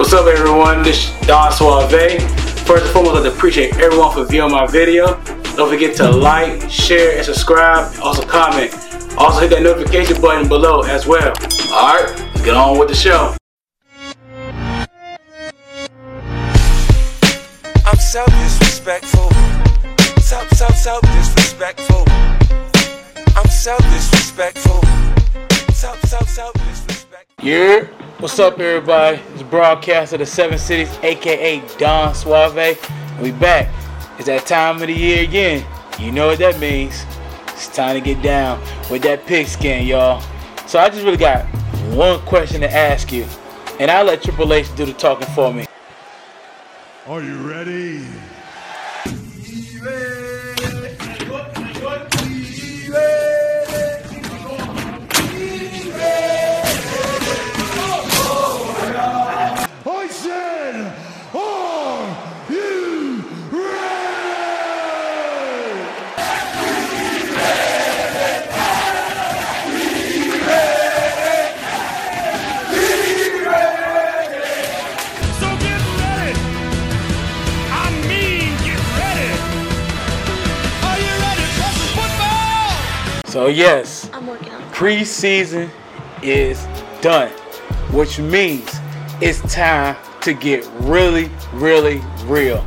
What's up, everyone? This is Don Suave. First and foremost, I'd appreciate everyone for viewing my video. Don't forget to like, share, and subscribe. Also, comment. Also, hit that notification button below as well. Alright, let's get on with the show. I'm so disrespectful. So, so, so disrespectful. I'm so disrespectful. So, so, so disrespectful. Yeah. What's up, everybody? It's broadcast of the Seven Cities, aka Don Suave. We back. It's that time of the year again. You know what that means. It's time to get down with that pigskin, y'all. So I just really got one question to ask you, and I'll let Triple H do the talking for me. Are you ready? So yes, I'm working on it. preseason is done, which means it's time to get really, really real.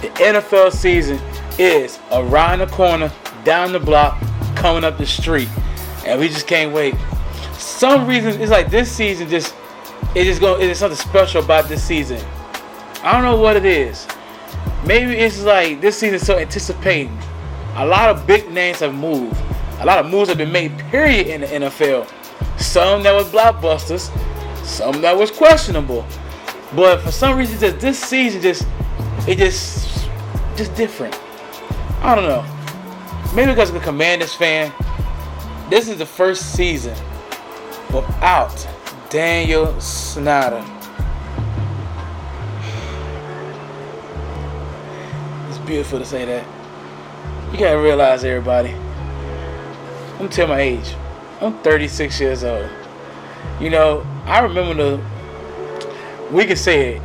The NFL season is around the corner, down the block, coming up the street, and we just can't wait. Some reasons it's like this season just it just go it is something special about this season. I don't know what it is. Maybe it's like this season so anticipating. A lot of big names have moved. A lot of moves have been made, period, in the NFL. Some that was blockbusters, some that was questionable. But for some reason, just this season, just it just just different. I don't know. Maybe because I'm a Commanders fan. This is the first season without Daniel Snyder. It's beautiful to say that. You gotta realize, everybody. I'm gonna tell my age. I'm 36 years old. You know, I remember the. We can say it.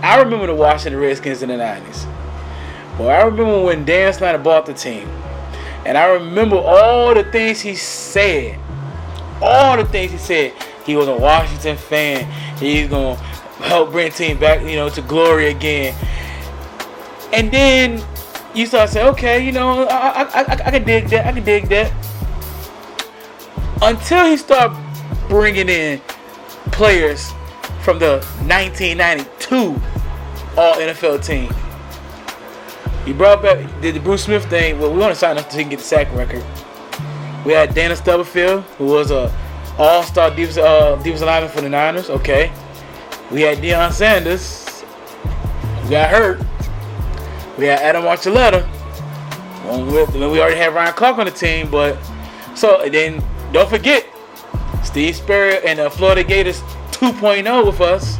I remember the Washington Redskins in the 90s. Well, I remember when Dan Snyder bought the team. And I remember all the things he said. All the things he said. He was a Washington fan. He's gonna help bring the team back, you know, to glory again. And then you start saying, okay, you know, I, I, I, I can dig that. I can dig that. Until he started bringing in players from the 1992 All NFL team. He brought back did the Bruce Smith thing. Well, we want to sign up so he can get the sack record. We had Dana Stubblefield, who was a All-Star defensive uh, defensive lineman for the Niners. Okay. We had Deion Sanders, who got hurt. We had Adam Archuleta. Well, we we already had Ryan Clark on the team, but so then don't forget Steve Spurrier and the Florida Gators 2.0 with us.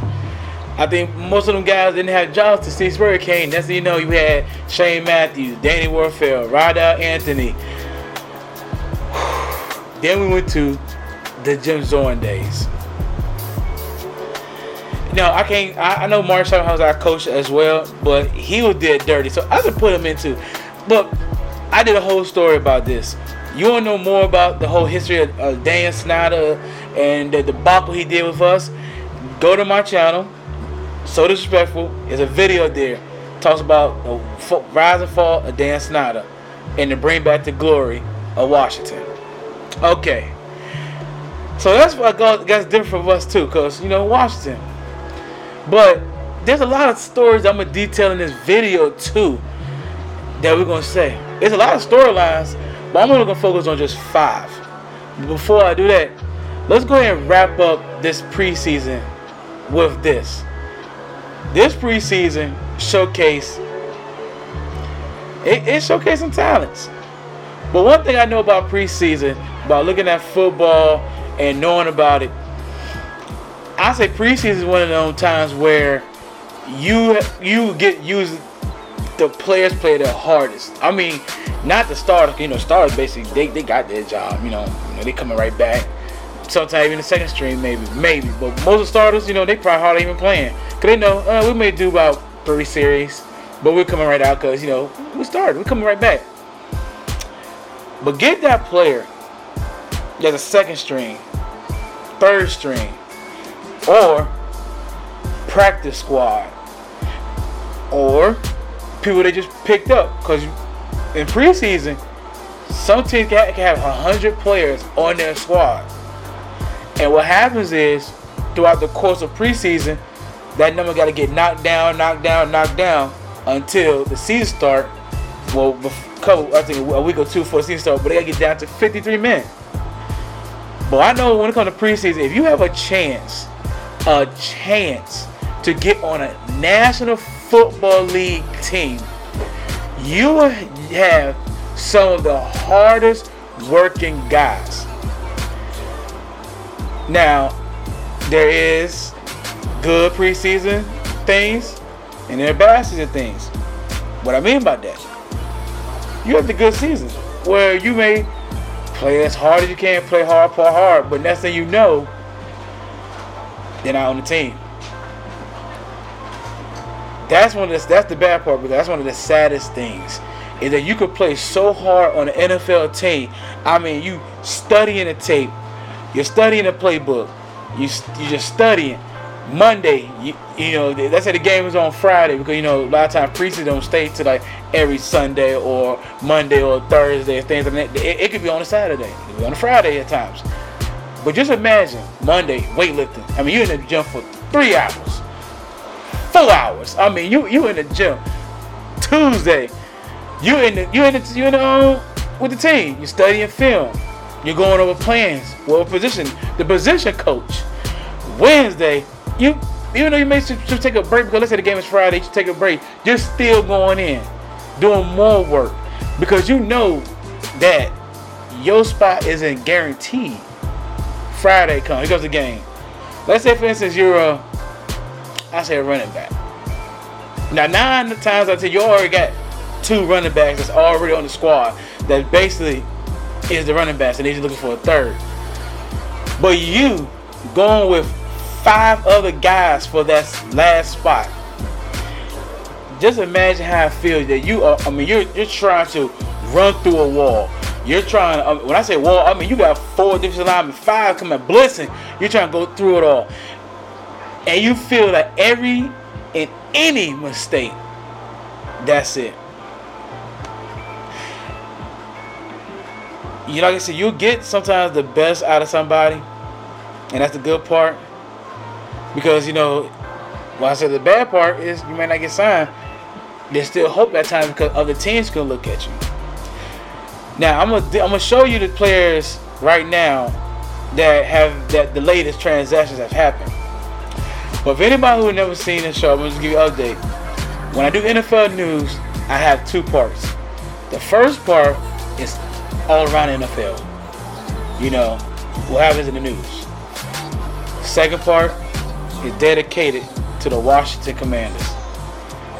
I think most of them guys didn't have jobs till Steve Spurrier came. That's you know you had Shane Matthews, Danny Wuerffel, Reidel Anthony. then we went to the Jim Zorn days. No, I can't. I, I know Marshall was our coach as well, but he was dead dirty, so I could put him into. But I did a whole story about this. You want to know more about the whole history of Dan Snyder and the debacle he did with us? Go to my channel. So disrespectful. There's a video there. Talks about the rise and fall of Dan Snyder and the bring back the glory of Washington. Okay. So that's what that's different from us too, cause you know Washington. But there's a lot of stories I'm gonna detail in this video too that we're gonna say. There's a lot of storylines, but I'm only gonna focus on just five. Before I do that, let's go ahead and wrap up this preseason with this. This preseason showcase it, some talents. But one thing I know about preseason, about looking at football and knowing about it, I say preseason is one of those times where you you get used. The players play their hardest. I mean, not the starters. You know, starters basically they, they got their job. You know, you know they coming right back. Sometimes even the second string, maybe, maybe. But most of the starters, you know, they probably hardly even playing. Cause they know uh, we may do about three series, but we're coming right out because you know we started. We're coming right back. But get that player that's a second string, third string, or practice squad, or people they just picked up because in preseason, some teams can have hundred players on their squad, and what happens is throughout the course of preseason, that number got to get knocked down, knocked down, knocked down until the season start. Well, couple, I think a week or two before season start, but they got to get down to 53 men. But I know when it comes to preseason, if you have a chance, a chance to get on a National Football League team, you have some of the hardest working guys. Now, there is good preseason things and there are bad season things. What I mean by that, you have the good seasons where you may play as hard as you can, play hard, play hard, but next thing you know, they're not on the team. That's one of the, that's the bad part, but that's one of the saddest things. Is that you could play so hard on an NFL team. I mean, you studying the tape, you're studying the playbook, you you just studying. Monday, you, you know, let's say the game is on Friday because you know a lot of times preseason don't stay to like every Sunday or Monday or Thursday things like that. It, it could be on a Saturday, it could be on a Friday at times. But just imagine Monday weightlifting. I mean, you're in the gym for three hours, four hours. I mean, you you in the gym. Tuesday, you in the you in the you in the um, with the team. You're studying film. You're going over plans. Well, position the position coach. Wednesday, you even though you may take a break because let's say the game is Friday, you take a break. You're still going in, doing more work because you know that your spot isn't guaranteed. Friday comes, here goes the game. Let's say, for instance, you're a, I say a running back. Now, nine times out of you already got two running backs that's already on the squad that basically is the running backs, and they're just looking for a third. But you going with five other guys for that last spot. Just imagine how it feels that you are. I mean, you're you're trying to run through a wall. You're trying. Um, when I say wall, I mean you got four defensive linemen, five coming blitzing. You're trying to go through it all, and you feel that every and any mistake, that's it. You know, like I said, you'll get sometimes the best out of somebody, and that's the good part. Because you know, when I said the bad part is you may not get signed. There's still hope at times because other teams can look at you. Now I'm gonna I'm gonna show you the players right now that have that the latest transactions have happened. But if anybody who never seen the show, I'm gonna just give you an update. When I do NFL news, I have two parts. The first part is all around NFL. You know, what happens in the news. Second part is dedicated to the Washington Commanders.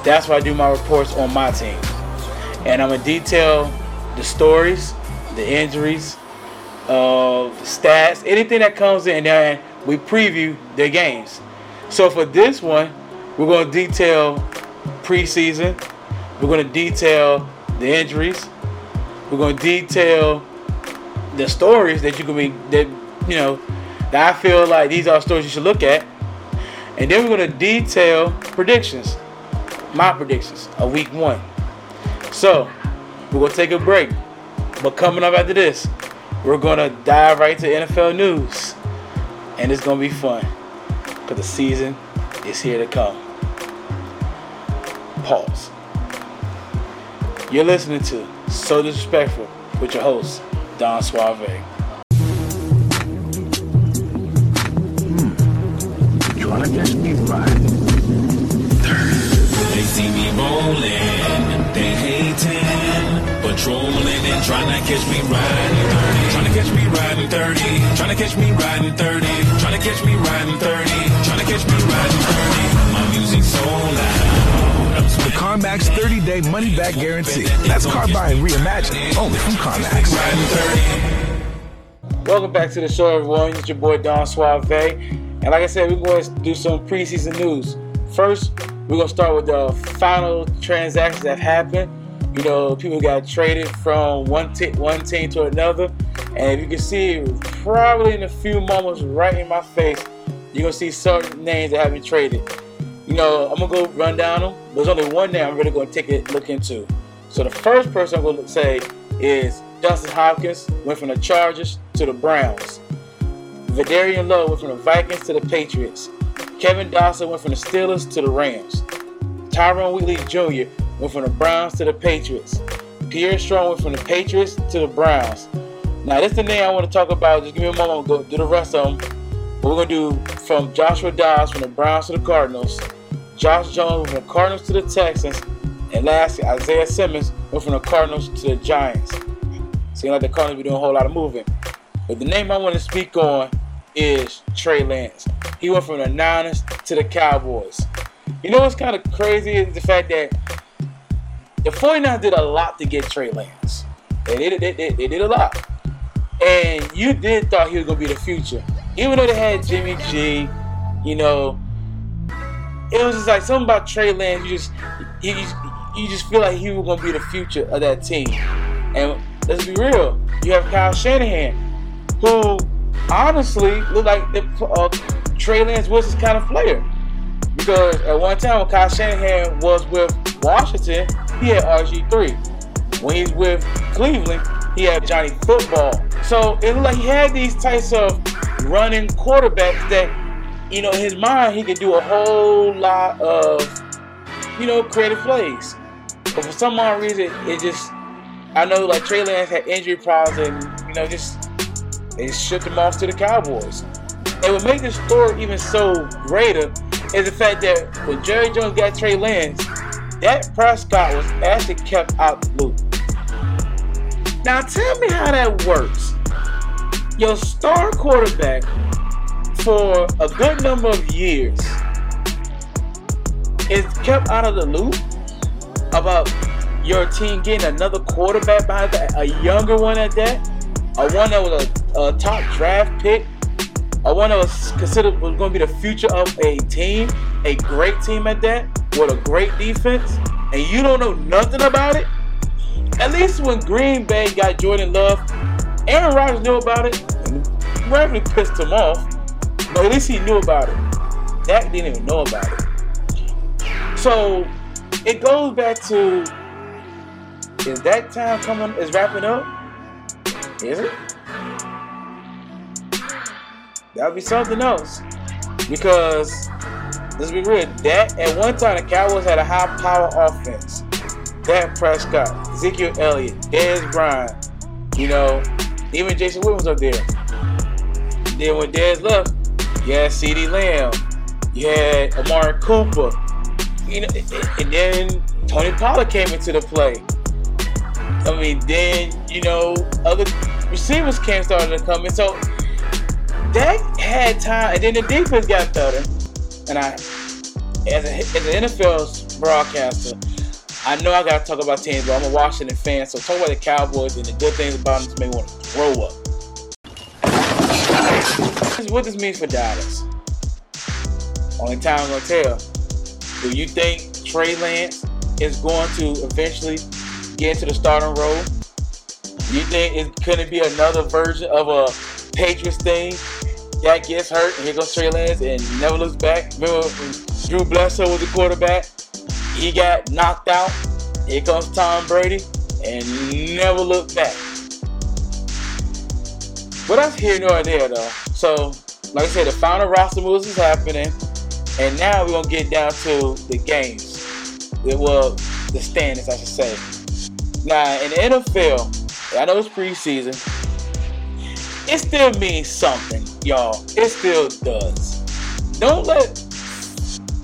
That's why I do my reports on my team. And I'm gonna detail the stories, the injuries, uh, stats, anything that comes in and we preview their games. So for this one, we're gonna detail preseason. We're gonna detail the injuries. We're gonna detail the stories that you can be that you know that I feel like these are stories you should look at. And then we're gonna detail predictions, my predictions of week one. So we're gonna take a break, but coming up after this, we're gonna dive right to NFL news, and it's gonna be fun because the season is here to come. Pause. You're listening to So Disrespectful with your host, Don Suave. Hmm. Trying to catch me right. They see me rolling, they hating, patrolling and trying to catch me riding 30. Trying to catch me riding 30. Trying to catch me riding 30. Trying to catch me riding 30. Trying to catch me riding 30. My music so loud. I'm The CarMax 30 day money back guarantee. That's car buying reimagined, only from CarMax. riding 30. Welcome back to the show, everyone. It's your boy Don Suave. And like I said, we're going to do some preseason news. First, we're gonna start with the final transactions that happened. You know, people got traded from one te- one team to another, and if you can see, probably in a few moments, right in my face, you're gonna see certain names that have been traded. You know, I'm gonna go run down them. There's only one name I'm really gonna take a look into. So the first person I'm gonna say is Dustin Hopkins went from the Chargers to the Browns. Vederian Lowe went from the Vikings to the Patriots. Kevin Dotson went from the Steelers to the Rams. Tyrone Wheatley Jr. went from the Browns to the Patriots. Pierre Strong went from the Patriots to the Browns. Now, this is the name I want to talk about. Just give me a moment. To go do the rest of them. We're going to do from Joshua Dobbs from the Browns to the Cardinals. Josh Jones from the Cardinals to the Texans. And lastly, Isaiah Simmons went from the Cardinals to the Giants. Seems like the Cardinals be doing a whole lot of moving. But the name I want to speak on is Trey Lance. He went from the Niners to the Cowboys. You know what's kind of crazy is the fact that the 49ers did a lot to get Trey Lance. They did, they, they, they did a lot. And you did thought he was going to be the future. Even though they had Jimmy G, you know, it was just like something about Trey Lance. You just, you you just feel like he was to be the future of that team. And let's be real, you have Kyle Shanahan, who honestly looked like the, uh, Trey Lance was his kind of player. Because at one time when Kyle Shanahan was with Washington, he had RG3. When he's with Cleveland, he had Johnny Football. So it looked like he had these types of running quarterbacks that, you know, in his mind he could do a whole lot of, you know, creative plays. But for some odd reason, it just I know like Trey Lance had injury problems and you know just they shipped him off to the Cowboys. And what makes this story even so greater is the fact that when Jerry Jones got Trey Lance, that Prescott was actually kept out the loop. Now tell me how that works. Your star quarterback for a good number of years is kept out of the loop about your team getting another quarterback behind that, a younger one at that, a one that was a, a top draft pick, a one that was considered was going to be the future of a team, a great team at that, with a great defense, and you don't know nothing about it. At least when Green Bay got Jordan Love, Aaron Rodgers knew about it. Really pissed him off, but at least he knew about it. Dak didn't even know about it. So it goes back to is that time coming is wrapping up? Is it? That'll be something else. Because let's be real, that at one time the Cowboys had a high power offense. Dak Prescott, Ezekiel Elliott, Dez Bryant, you know, even Jason Williams up there. Then when Dez left, you had CeeDee Lamb, you had Amari Cooper, you know, and then Tony Pollard came into the play. I mean, then you know other receivers came started to come in, so that had time, and then the defense got better. And I, as, a, as an NFL broadcaster, I know I gotta talk about teams, but I'm a Washington fan, so talk about the Cowboys and the good things about them make me want to throw up. What this means for Dallas. Only time I'm gonna tell. Do you think Trey Lance is going to eventually get into the starting role? You think it couldn't be another version of a Patriots thing? That gets hurt, and here goes Trey Lance, and never looks back. Remember Drew Bledsoe was the quarterback? He got knocked out. Here comes Tom Brady, and never looked back. But that's here nor there, though. So, like I said, the final roster moves is happening, and now we're gonna get down to the games. It Well, the standings, I should say. Now, in the NFL, I know it's preseason. It still means something, y'all. It still does. Don't let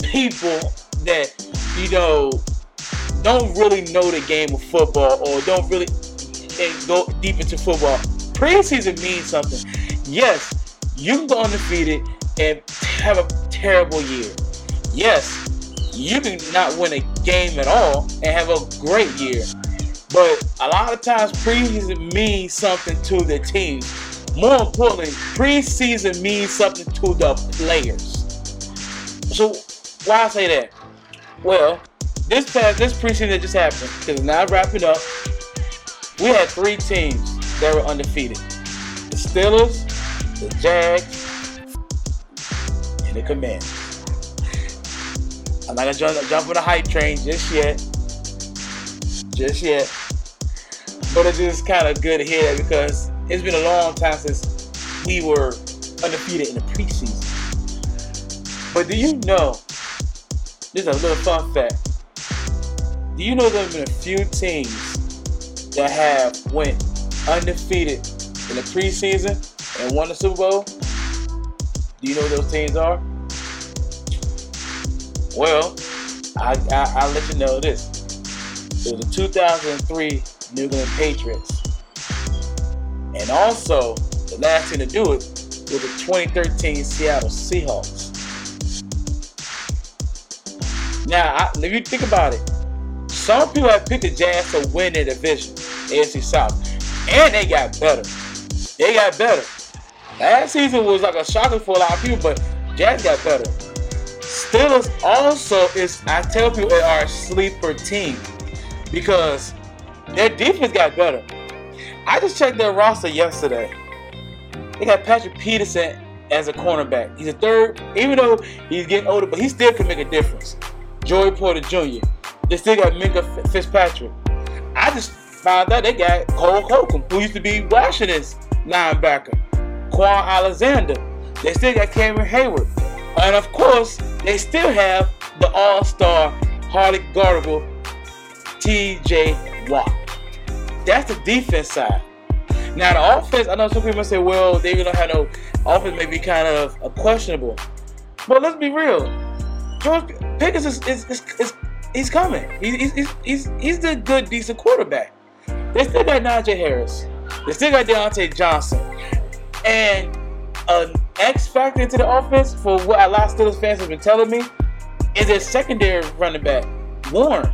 people that, you know, don't really know the game of football or don't really eh, go deep into football. Preseason means something. Yes, you can go undefeated and have a terrible year. Yes, you can not win a game at all and have a great year. But a lot of times preseason means something to the team. More importantly, preseason means something to the players. So Why I say that? Well, this past this preseason that just happened, because now wrapping up, we had three teams that were undefeated: the Steelers, the Jags, and the Commanders. I'm not gonna jump, jump on the hype train just yet, just yet. But it's just kind of good that because it's been a long time since we were undefeated in the preseason. But do you know? This is a little fun fact. Do you know there have been a few teams that have went undefeated in the preseason and won the Super Bowl? Do you know those teams are? Well, I, I, I'll let you know this. It was the 2003 New England Patriots. And also, the last team to do it was the 2013 Seattle Seahawks. Now, I, if you think about it, some people have picked the Jags to win their division, AFC South, and they got better. They got better. Last season was like a shocker for a lot of people, but Jags got better. Steelers also is, I tell people, they are a sleeper team because their defense got better. I just checked their roster yesterday. They got Patrick Peterson as a cornerback. He's a third, even though he's getting older, but he still can make a difference. Joey Porter Jr. They still got Minkah Fitzpatrick. I just found out they got Cole Holcomb, who used to be Washington's linebacker. Kwon Alexander. They still got Cameron Heyward. And of course, they still have the all-star Harley Guardable TJ Watt. That's the defense side. Now the offense, I know some people say, well, they don't have no offense, may be kind of questionable. But let's be real. George Pickens is, is, is, is he's coming. He's, he's, he's, he's the good, decent quarterback. They still got Najee Harris. They still got Diontae Johnson. And an X factor into the offense, for what a lot of Steelers fans have been telling me, is their secondary running back, Warren.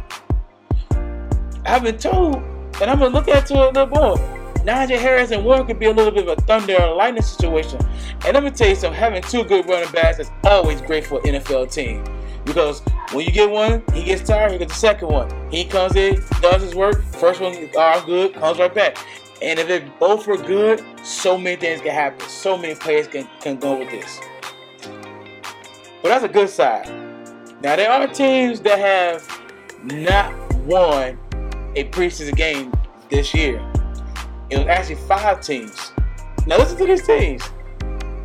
I've been told, and I'm gonna look at it a little more. Najee Harris and Warren could be a little bit of a thunder and lightning situation. And let me tell you something, having two good running backs is always great for an NFL team. Because when you get one, he gets tired, he gets the second one. He comes in, does his work, first one are good, comes right back. And if they both were good, so many things can happen. So many players can, can go with this. But that's a good side. Now there are teams that have not won a preseason game this year. It was actually five teams. Now listen to these teams: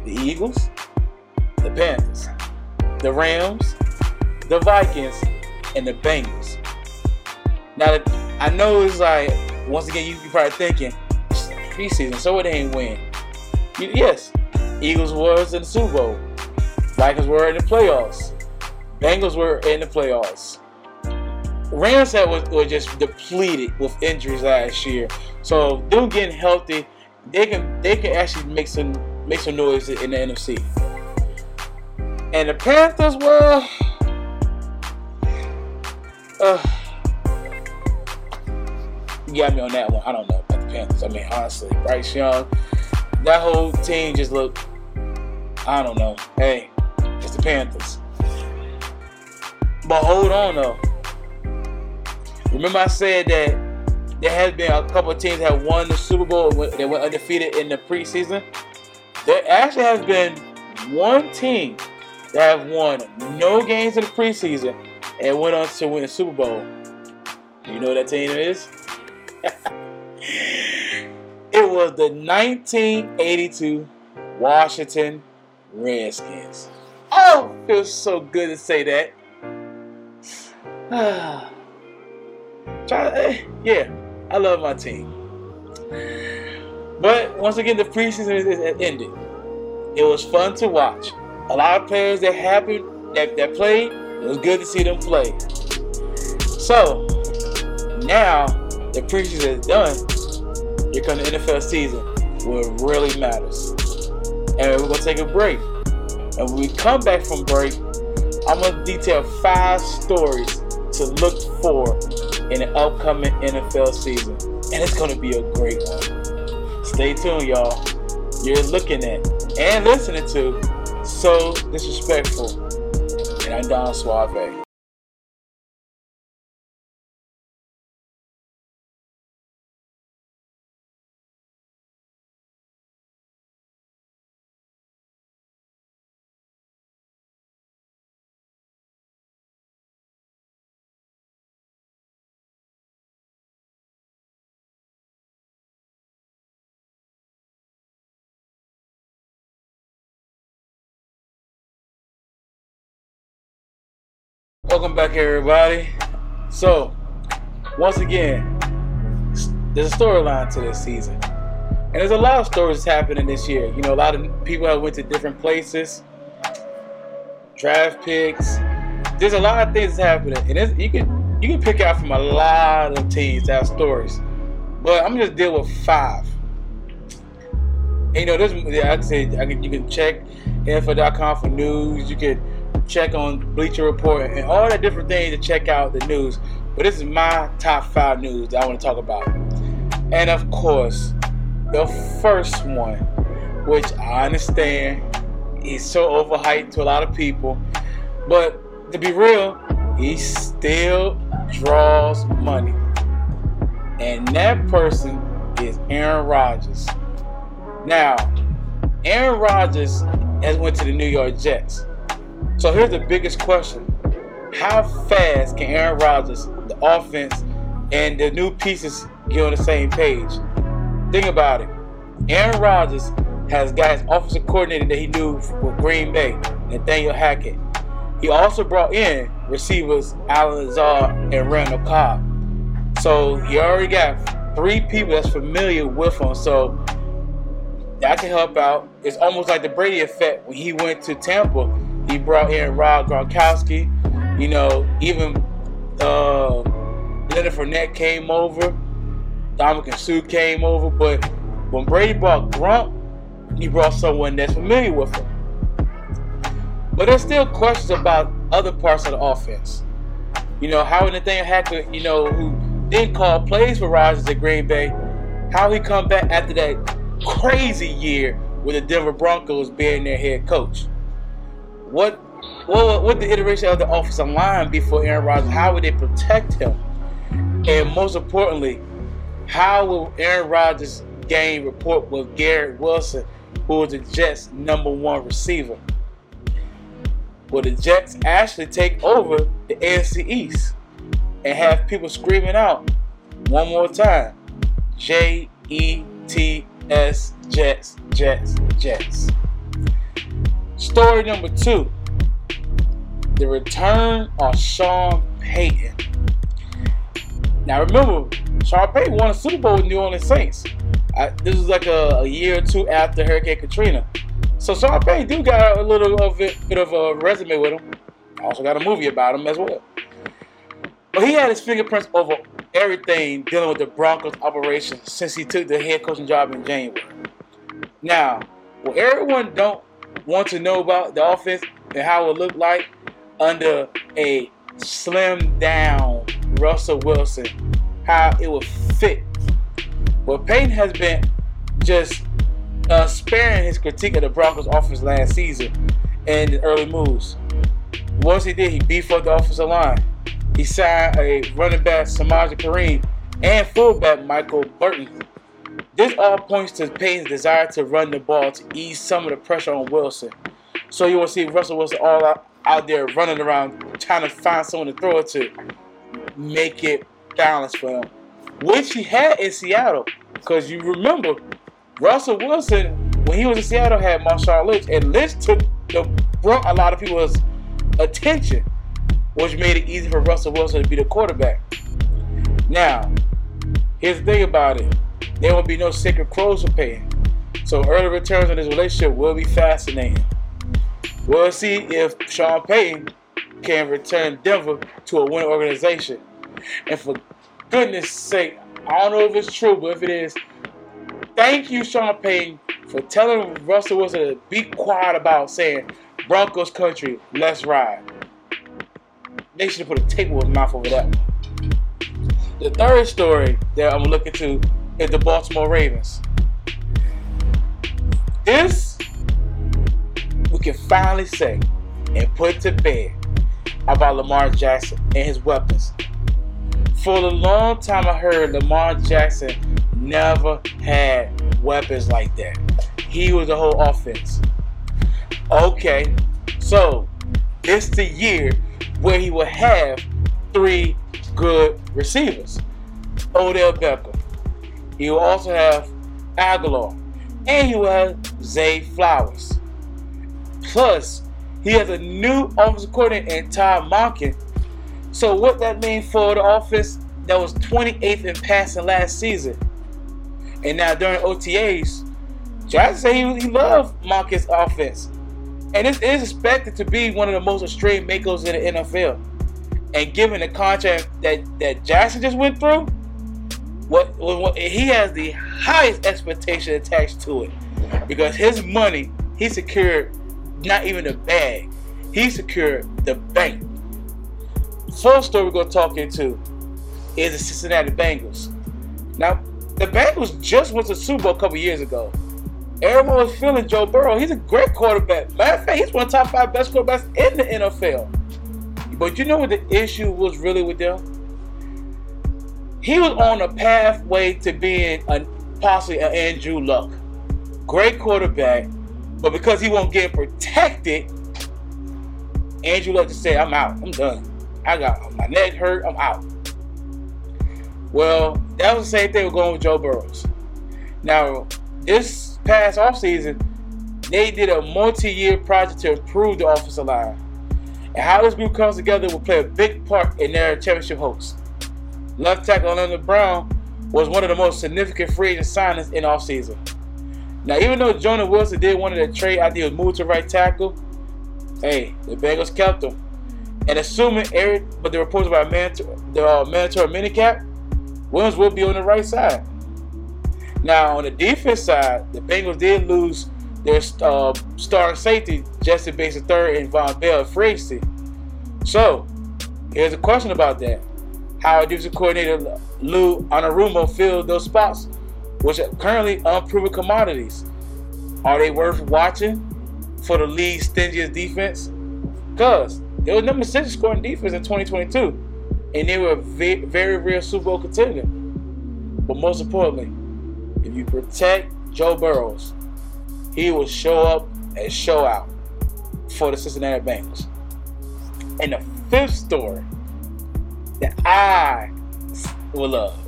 the Eagles, the Panthers, the Rams, the Vikings, and the Bengals. Now I know it's like once again you, are probably thinking preseason, so it ain't win. Yes, Eagles was in the Super Bowl. Vikings were in the playoffs. Bengals were in the playoffs. Rams had was, were just depleted with injuries last year. So them getting healthy, they can they can actually make some make some noise in the NFC. And the Panthers, well, uh, you got me on that one. I don't know about the Panthers. I mean, honestly, Bryce Young, that whole team just looked. I don't know. Hey, it's the Panthers. But hold on though. Remember I said that there has been a couple of teams that won the Super Bowl that went undefeated in the preseason. There actually has been one team that have won no games in the preseason and went on to win the Super Bowl. You know what that team is? it was the 1982 Washington Redskins. Oh, feels so good to say that. Eh, yeah, I love my team. But once again, the preseason is ended. It was fun to watch. A lot of players that happened that, that played, it was good to see them play. So now the preseason is done. Here comes the NFL season where it really matters. And we're gonna take a break. And when we come back from break, I'm gonna detail five stories to look for in the upcoming NFL season. And it's to be a great one. Stay tuned, y'all. You're looking at and listening to So Disrespectful. And Don Suave. Welcome back, everybody. So, once again, there's a storyline to this season, and there's a lot of stories happening this year. You know, a lot of people have went to different places, draft picks. There's a lot of things happening, and you can you can pick out from a lot of teams that have stories. But I'm just deal with five. And, you know, there's yeah, I can say I can, you can check info.com for news. You can check on Bleacher Report and all the different things to check out the news. But this is my top five news that I want to talk about. And of course, the first one, which I understand is so overhyped to a lot of people, but to be real, he still draws money. And that person is Aaron Rodgers. Now, Aaron Rodgers has went to the New York Jets. So here's the biggest question. How fast can Aaron Rodgers, the offense, and the new pieces get on the same page? Think about it. Aaron Rodgers has his offensive coordinator that he knew with Green Bay, Nathaniel Hackett. He also brought in receivers Allen Lazard and Randall Cobb. So he already got three people that's familiar with him. So that can help out. It's almost like the Brady effect when he went to Tampa. He brought in Rob Gronkowski. You know, even uh, Leonard Fournette came over. Ndamukong Suh came over. But when Brady brought Gronk, he brought someone that's familiar with him. But there's still questions about other parts of the offense. You know, how Nathaniel Hackett, you know, who didn't call plays for Rodgers at Green Bay, how he come back after that crazy year with the Denver Broncos being their head coach. What what what the iteration of the offensive line before Aaron Rodgers? How would they protect him? And most importantly, how will Aaron Rodgers gain report with Garrett Wilson, who is the Jets' number one receiver? Will the Jets actually take over the AFC East and have people screaming out one more time? J E T S Jets, Jets, Jets. Story number two the return of Sean Payton. Now remember, Sean Payton won a Super Bowl with New Orleans Saints. I, this was like a, a, year or two after Hurricane Katrina. So Sean Payton do got a little of it, bit of a resume with him. Also got a movie about him as well. But he had his fingerprints over everything dealing with the Broncos operation since he took the head coaching job in January. Now, what everyone don't want to know about the offense and how it looked like under a slim down Russell Wilson, how it would fit. Well, Payton has been just uh, sparing his critique of the Broncos offense last season and the early moves. Once he did, he beefed up the offensive line. He signed a running back, Samaje Perine, and fullback, Michael Burton. This all points to Payton's desire to run the ball to ease some of the pressure on Wilson. So you will see Russell Wilson all out, out there running around trying to find someone to throw it to, make it balanced for him, which he had in Seattle. Because you remember, Russell Wilson, when he was in Seattle, had Marshawn Lynch, and Lynch took the brought a lot of people's attention, which made it easy for Russell Wilson to be the quarterback. Now, here's the thing about it: there won't be no sacred crows for Payton. So early returns in this relationship will be fascinating. We'll see if Sean Payton can return Denver to a winning organization. And for goodness sake, I don't know if it's true, but if it is, thank you, Sean Payton, for telling Russell Wilson to be quiet about saying Broncos country, let's ride. They should have put a tape over his mouth over that. The third story that I'm looking to is the Baltimore Ravens. This we can finally say and put to bed about Lamar Jackson and his weapons. For a long time, I heard Lamar Jackson never had weapons like that. He was the whole offense. Okay, so it's the year where he will have three good receivers. Odell Beckham. He will also have Agholor. And he will have Zay Flowers. Plus, he has a new offensive coordinator in Todd Monken. So what that means for the offense that was 28th in passing last season. And now during OTAs, Jackson said he, he loved Monken's offense. And it is expected to be one of the most extreme makers in the NFL. And given the contract that, that Jackson just went through, what, what he has the highest expectation attached to it. Because his money, he secured not even the bag. He secured the bank. First story we're going to talk into is the Cincinnati Bengals. Now, the Bengals just went to Super Bowl a couple years ago. Everyone was feeling Joe Burrow. He's a great quarterback. Matter of fact, he's one of the top five best quarterbacks in the NFL. But you know what the issue was really with them? He was on a pathway to being a, possibly an Andrew Luck. Great quarterback, but because he won't get protected, Andrew Luck just said, I'm out. I'm done. I got my neck hurt. I'm out. Well, that was the same thing we're going with Joe Burrows. Now, this past offseason, they did a multi-year project to improve the offensive line. And how this group comes together will play a big part in their championship hopes. Left tackle Orlando Brown was one of the most significant free agent signings in offseason. Now, even though Jonah Wilson did of the trade ideas move to right tackle, hey, the Bengals kept him. And assuming Eric, but the reports about mandatory, the uh, mandatory minicap, Williams will be on the right side. Now, on the defense side, the Bengals did lose their uh, starting safety, Jessie Bates III, and Vonn Bell free. So, here's a question about that. How defensive coordinator Lou Anarumo filled those spots, which are currently unproven commodities. Are they worth watching for the league's stingiest defense? Because they were number six scoring defense in 2022 and they were very, very real Super Bowl contender. But most importantly, if you protect Joe Burrows, he will show up and show out for the Cincinnati Bengals. And the fifth story that I will love,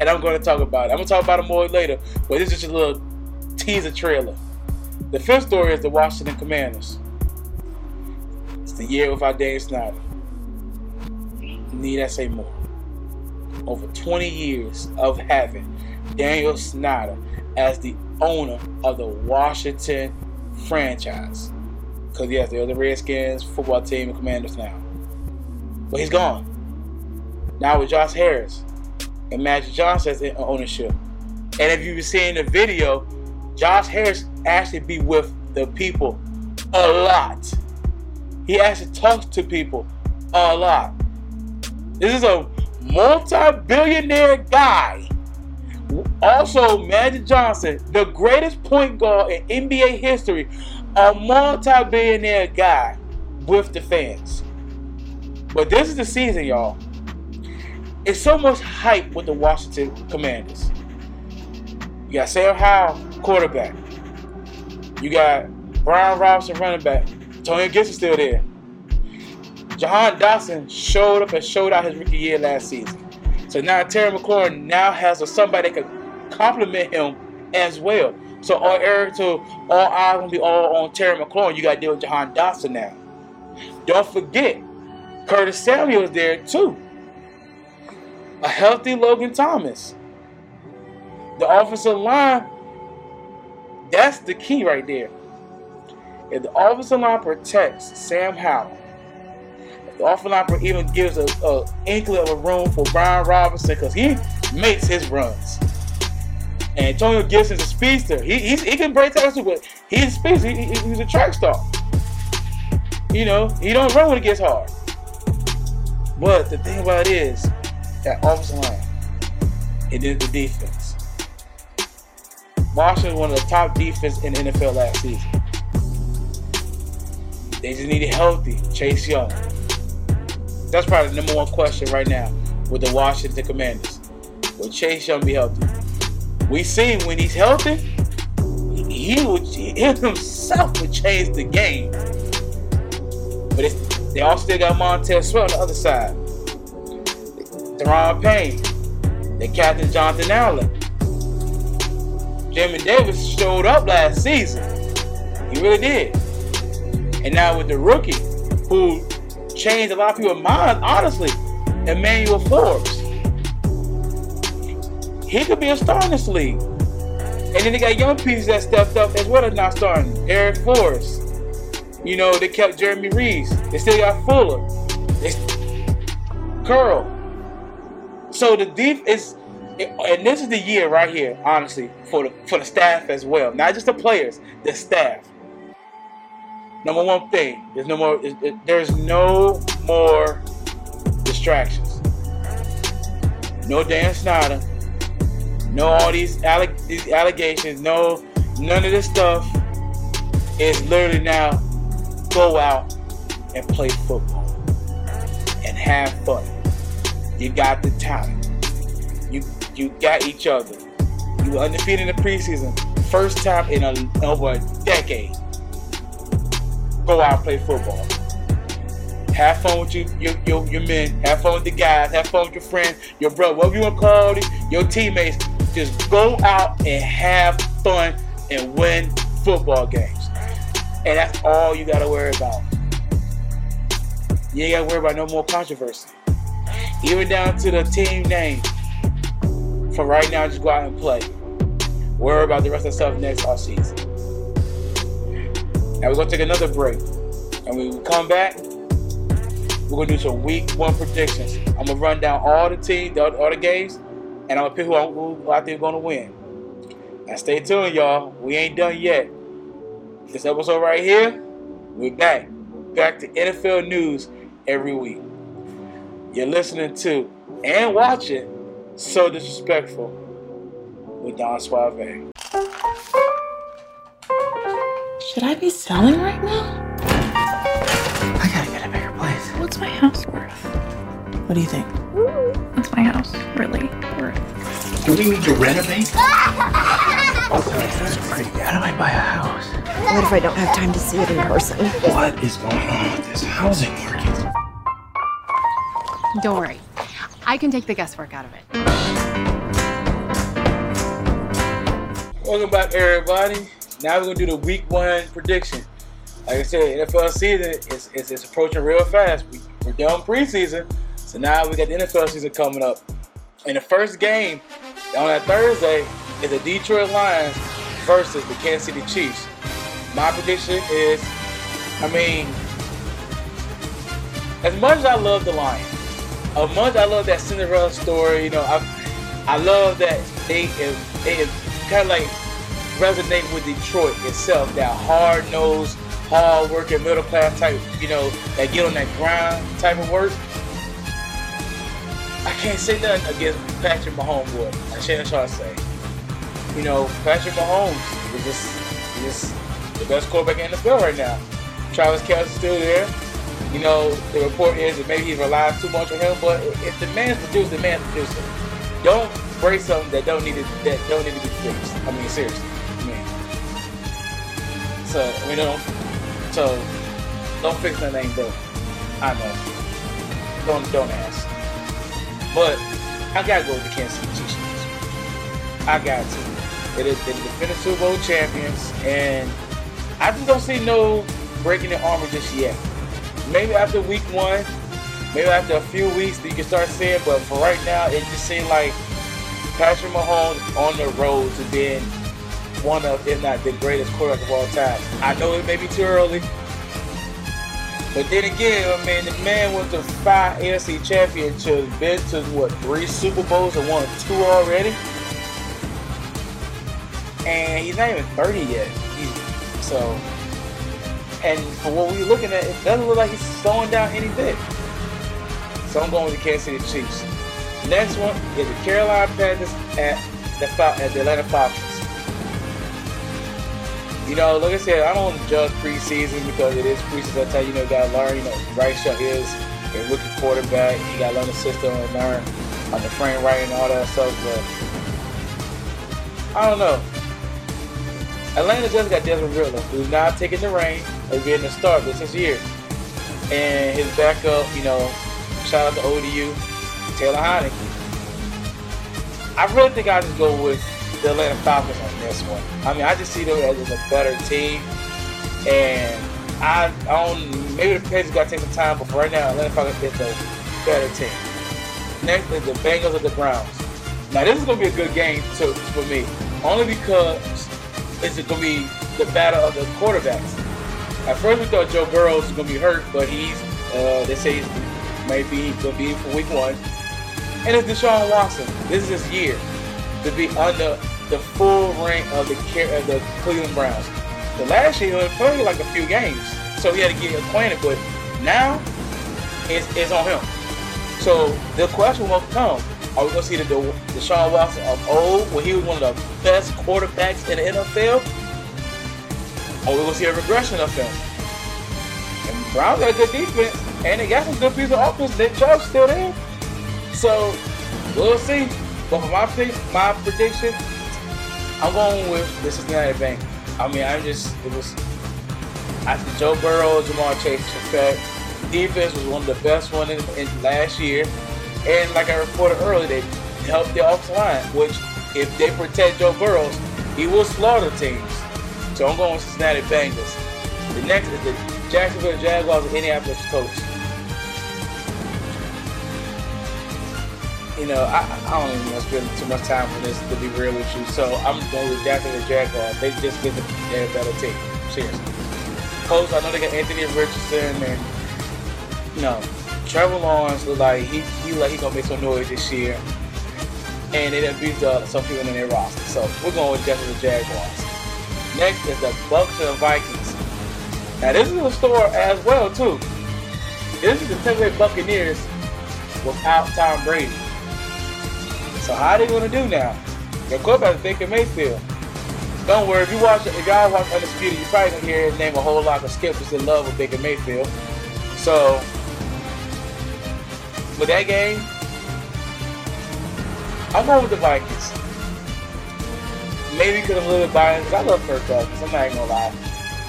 and I'm going to talk about it. I'm going to talk about it more later, but this is just a little teaser trailer. The fifth story is the Washington Commanders. It's the year without Dan Snyder need I say more? Over 20 years of having Daniel Snyder as the owner of the Washington franchise. Because, yes, they're the Redskins football team and commanders now. But he's gone. Now with Josh Harris and Magic Johnson's in ownership. And if you've seen the video, Josh Harris actually be with the people a lot. He actually talks to people a lot. This is a multi-billionaire guy. Also, Magic Johnson, the greatest point guard in NBA history, a multi-billionaire guy with the fans. But this is the season, y'all. It's so much hype with the Washington Commanders. You got Sam Howell, quarterback. You got Brian Robinson, running back. Tony Gibson still there. Jahan Dotson showed up and showed out his rookie year last season. So now Terry McLaurin now has a, somebody that can complement him as well. So all Eric to all eyes gonna be all on Terry McLaurin. You gotta deal with Jahan Dotson now. Don't forget, Curtis Samuel is there too. A healthy Logan Thomas. The offensive line, that's the key right there. If the offensive line protects Sam Howell, the offensive line even gives a, a inkling of a room for Brian Robinson because he makes his runs. And Antonio Gibson's a speedster. He, he can break tackles but he's a speedster. He, he, he's a track star. You know, he don't run when it gets hard. But the thing about it is, that offensive line, it is the defense. Washington was one of the top defense in the NFL last season. They just need needed healthy Chase Young. That's probably the number one question right now with the Washington Commanders. Will Chase Young be healthy? We see when he's healthy, he would he himself would change the game. But they all still got Montez Sweat on the other side. Daron Payne, the captain Jonathan Allen. Jimmy Davis showed up last season. He really did. And now with the rookie, who changed a lot of people's minds, honestly, Emmanuel Forbes. He could be a star in this league. And then they got young pieces that stepped up as well as not starting. Eric Forrest. You know, they kept Jeremy Reaves. They still got Fuller. They Curl. So the deep is and this is the year right here, honestly, for the for the staff as well. Not just the players, the staff. Number one thing, there's no more there's no more distractions. No Dan Snyder. No all these, alleg- these allegations. No none of this stuff is literally now go out and play football and have fun. You got the talent. You you got each other. You were undefeated in the preseason, first time in a, over a decade. Go out and play football. Have fun with you, your, your, your men. Have fun with the guys. Have fun with your friends, your brother, whatever you want to call it, your teammates. Just go out and have fun and win football games. And that's all you got to worry about. You ain't got to worry about no more controversy. Even down to the team name. For right now, just go out and play. Worry about the rest of the stuff next off season. Now we're gonna take another break, and when we come back, we're gonna do some week one predictions. I'm gonna run down all the teams, all, all the games, and I'm gonna pick who, I- who I think is gonna win. Now stay tuned, y'all. We ain't done yet. This episode right here, we're back, back to NFL news every week. You're listening to and watching So Disrespectful with Don Suave. Should I be selling right now? I gotta get a bigger place. What's my house worth? What do you think? What's my house really worth? Do we need to renovate? That's pretty. How do I buy a house? What if I don't have time to see it in person? What is going on with this housing market? Don't worry. I can take the guesswork out of it. Welcome back, everybody. Now we're gonna do the week one prediction. Like I said, NFL season is, is, is approaching real fast. We, we're done preseason, so now we got the NFL season coming up. And the first game on that Thursday is the Detroit Lions versus the Kansas City Chiefs. My prediction is, I mean, as much as I love the Lions, much as I love that Cinderella story, you know, I I love that they they kind of like resonate with Detroit itself, that hard nosed, hard working, middle class type, you know, that get on that grind type of work. I can't say nothing against Patrick Mahomes. Boy. I shouldn't try to say. You know, Patrick Mahomes is just, just the best quarterback in the NFL right now. Travis Kelce's still there. You know, the report is that maybe he relies too much on him, but if the man's producing, the man's producing. Don't break something that don't need to that don't need to be fixed. I mean, seriously. I mean, so we don't. So don't fix that name, bro. I know. Don't don't ask. But I gotta go with the Kansas City Chiefs. I got to. The, they're the defending Super Bowl champions, and I just don't see no breaking the armor just yet. Maybe after week one, maybe after a few weeks, you can start seeing. But for right now, it just seems like Patrick Mahomes on the road to being one of, if not the greatest quarterback of all time. I know it may be too early, but then again, I mean, the man went to five AFC championships, been to what three Super Bowls and won two already, and he's not even 30 yet. So, and for what we're looking at, it doesn't look like he's slowing down any bit. So I'm going with the Kansas City Chiefs. Next one is the Carolina Panthers at the at the Atlanta Falcons. You know, like I said, I don't want to judge preseason because it is preseason. That's how you know you gotta learn. You know, Bryce Young is a rookie quarterback. He got to learn the system and learn on the frame right and all that stuff. But I don't know. Atlanta just got Desmond Ridder, who's not taking the reign of being the start this year. And his backup, you know, shout out to ODU, Taylor Heinicke. I really think I just go with the Atlanta Falcons on this one. I mean, I just see them as a better team. And I, I don't, maybe the Pacers got to take some time, but right now, Atlanta Falcons is the better team. Next is the Bengals of the Browns. Now, this is going to be a good game for me, only because it's going to be the battle of the quarterbacks. At first, we thought Joe Burrow was going to be hurt, but he's, uh, they say he's maybe going to be for week one. And it's Deshaun Watson. This is his year to be under the full reign of the, of the Cleveland Browns. The last year, he only played like a few games, so he had to get acquainted. But now, it's, it's on him. So the question will come: Are we going to see the, the Deshaun Watson of old, when he was one of the best quarterbacks in the NFL? Or we're to see a regression of him? And Browns got a good defense, and they got some good pieces of offense. Nick Chubb's still there, so we'll see. But for my pick, my prediction, I'm going with the Cincinnati Bank. I mean, I just it was after Joe Burrow, Ja'Marr Chase effect. Defense was one of the best one in, in last year, and like I reported earlier, they helped the offensive line. Which, if they protect Joe Burrow, he will slaughter teams. So I'm going with Cincinnati Bengals. The next is the Jacksonville Jaguars and Indianapolis Colts. you know, I, I don't even want to spend too much time on this to be real with you. So I'm going with Jacksonville Jaguars. They just get the a better team. Seriously. Colts, I know they got Anthony Richardson and you know, Trevor Lawrence like he he like he gonna make some noise this year. And they done beat up some people in their roster. So we're going with Jacksonville Jaguars. Next is the Bucks and Vikings. Now this is a story as well too. This is the Tampa Bay Buccaneers without Tom Brady. So how are they gonna do now? Their quarterback is Baker Mayfield. Don't worry, if you watch if y'all watch Undisputed, you probably gonna hear his name a whole lot of skeptics in love with Baker Mayfield. So with that game, I'm going with the Vikings. Maybe because I'm a little bit biased. I love Kirk Cousins. I'm not even gonna lie.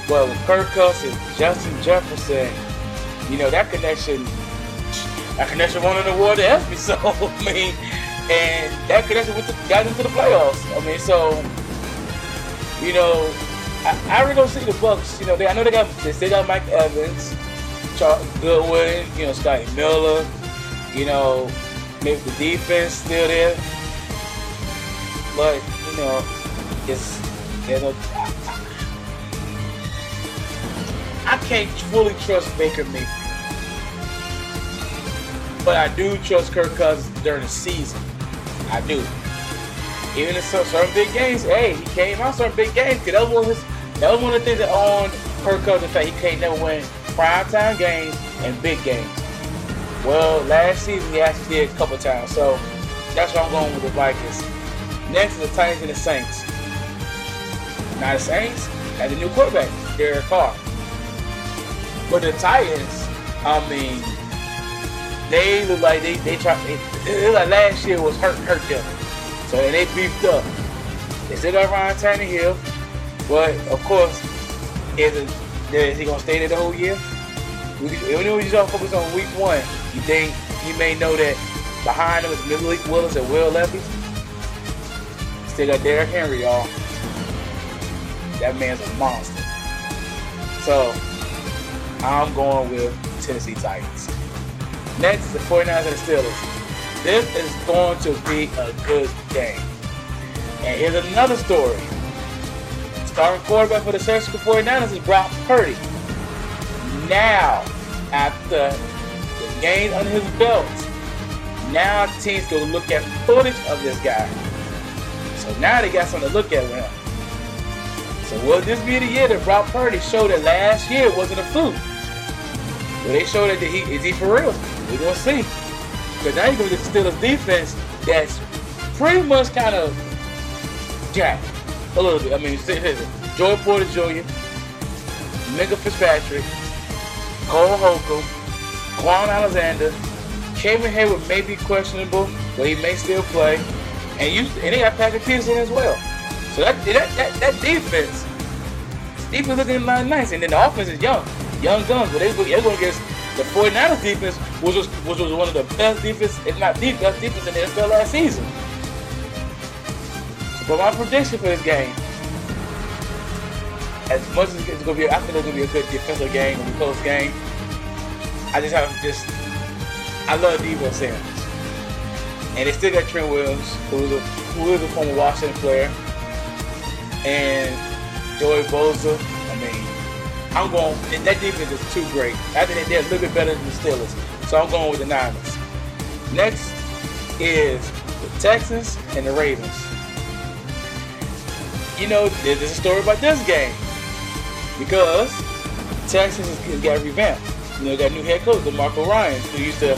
But with Kirk Cousins, Justin Jefferson, you know that connection. That connection won an award to ESPY. So I mean, and that connection with the, got into the playoffs. I mean, so you know, I, I really don't see the Bucks. You know, they I know they got they still got Mike Evans, Charles Goodwin, you know, Scotty Miller. You know, maybe the defense still there, but you know, I can't fully trust Baker Mayfield, but I do trust Kirk Cousins during the season. I do. Even in some, certain big games, hey, he came out certain big games because that was one of his, that was one of the things that on Kirk Cousins. In fact, he can't never win primetime games and big games. Well, last season he actually did a couple times, so that's why I'm going with the Vikings. Next is the Titans and the Saints. Now the Saints had a new quarterback, Derek Carr. But the Titans, I mean, they look like they they tried. It, it like last year was hurt hurt them, so and they beefed up. They still got Ryan Tannehill, but of course, is, it, is he gonna stay there the whole year? Even though he's gonna focus on week one, you think you may know that behind him is Malik Willis and Will Levis. Still got Derrick Henry, y'all. That man's a monster. So I'm going with Tennessee Titans. Next is the 49ers and the Steelers. This is going to be a good game. And here's another story. Starting quarterback for the Francisco 49ers is Brock Purdy. Now, after the game under his belt, now teams go look at footage of this guy. So now they got something to look at with him. So will this be the year that Brock Purdy showed that last year wasn't a fluke? Will they show that he is he for real? We're gonna see. Because now you're gonna get Steelers defense that's pretty much kind of jacked a little bit. I mean, Joey Porter Jr., Minkah Fitzpatrick, Cole Holcomb, Kwon Alexander, Kevin Heyward may be questionable, but he may still play. And you and they got Patrick Peterson as well. So that that that, that defense, defense looking nice, and then the offense is young, young guns. But they they're going against the 49ers defense, which was which was one of the best defense, if not the best defense in the NFL last season. So, but my prediction for this game, as much as it's going to be, I think it's going to be a good defensive game, a close game. I just have just, I love Deebo Samuels. And they still got Trent Williams, who is a, who is a former Washington player. And Joey Bosa. I mean, I'm going, that defense is too great. I think they're a little bit better than the Steelers. So I'm going with the Niners. Next is the Texans and the Ravens. You know, there's a story about this game. Because Texans has got revamped. You know, got a new head coach, DeMarco Ryan, who used to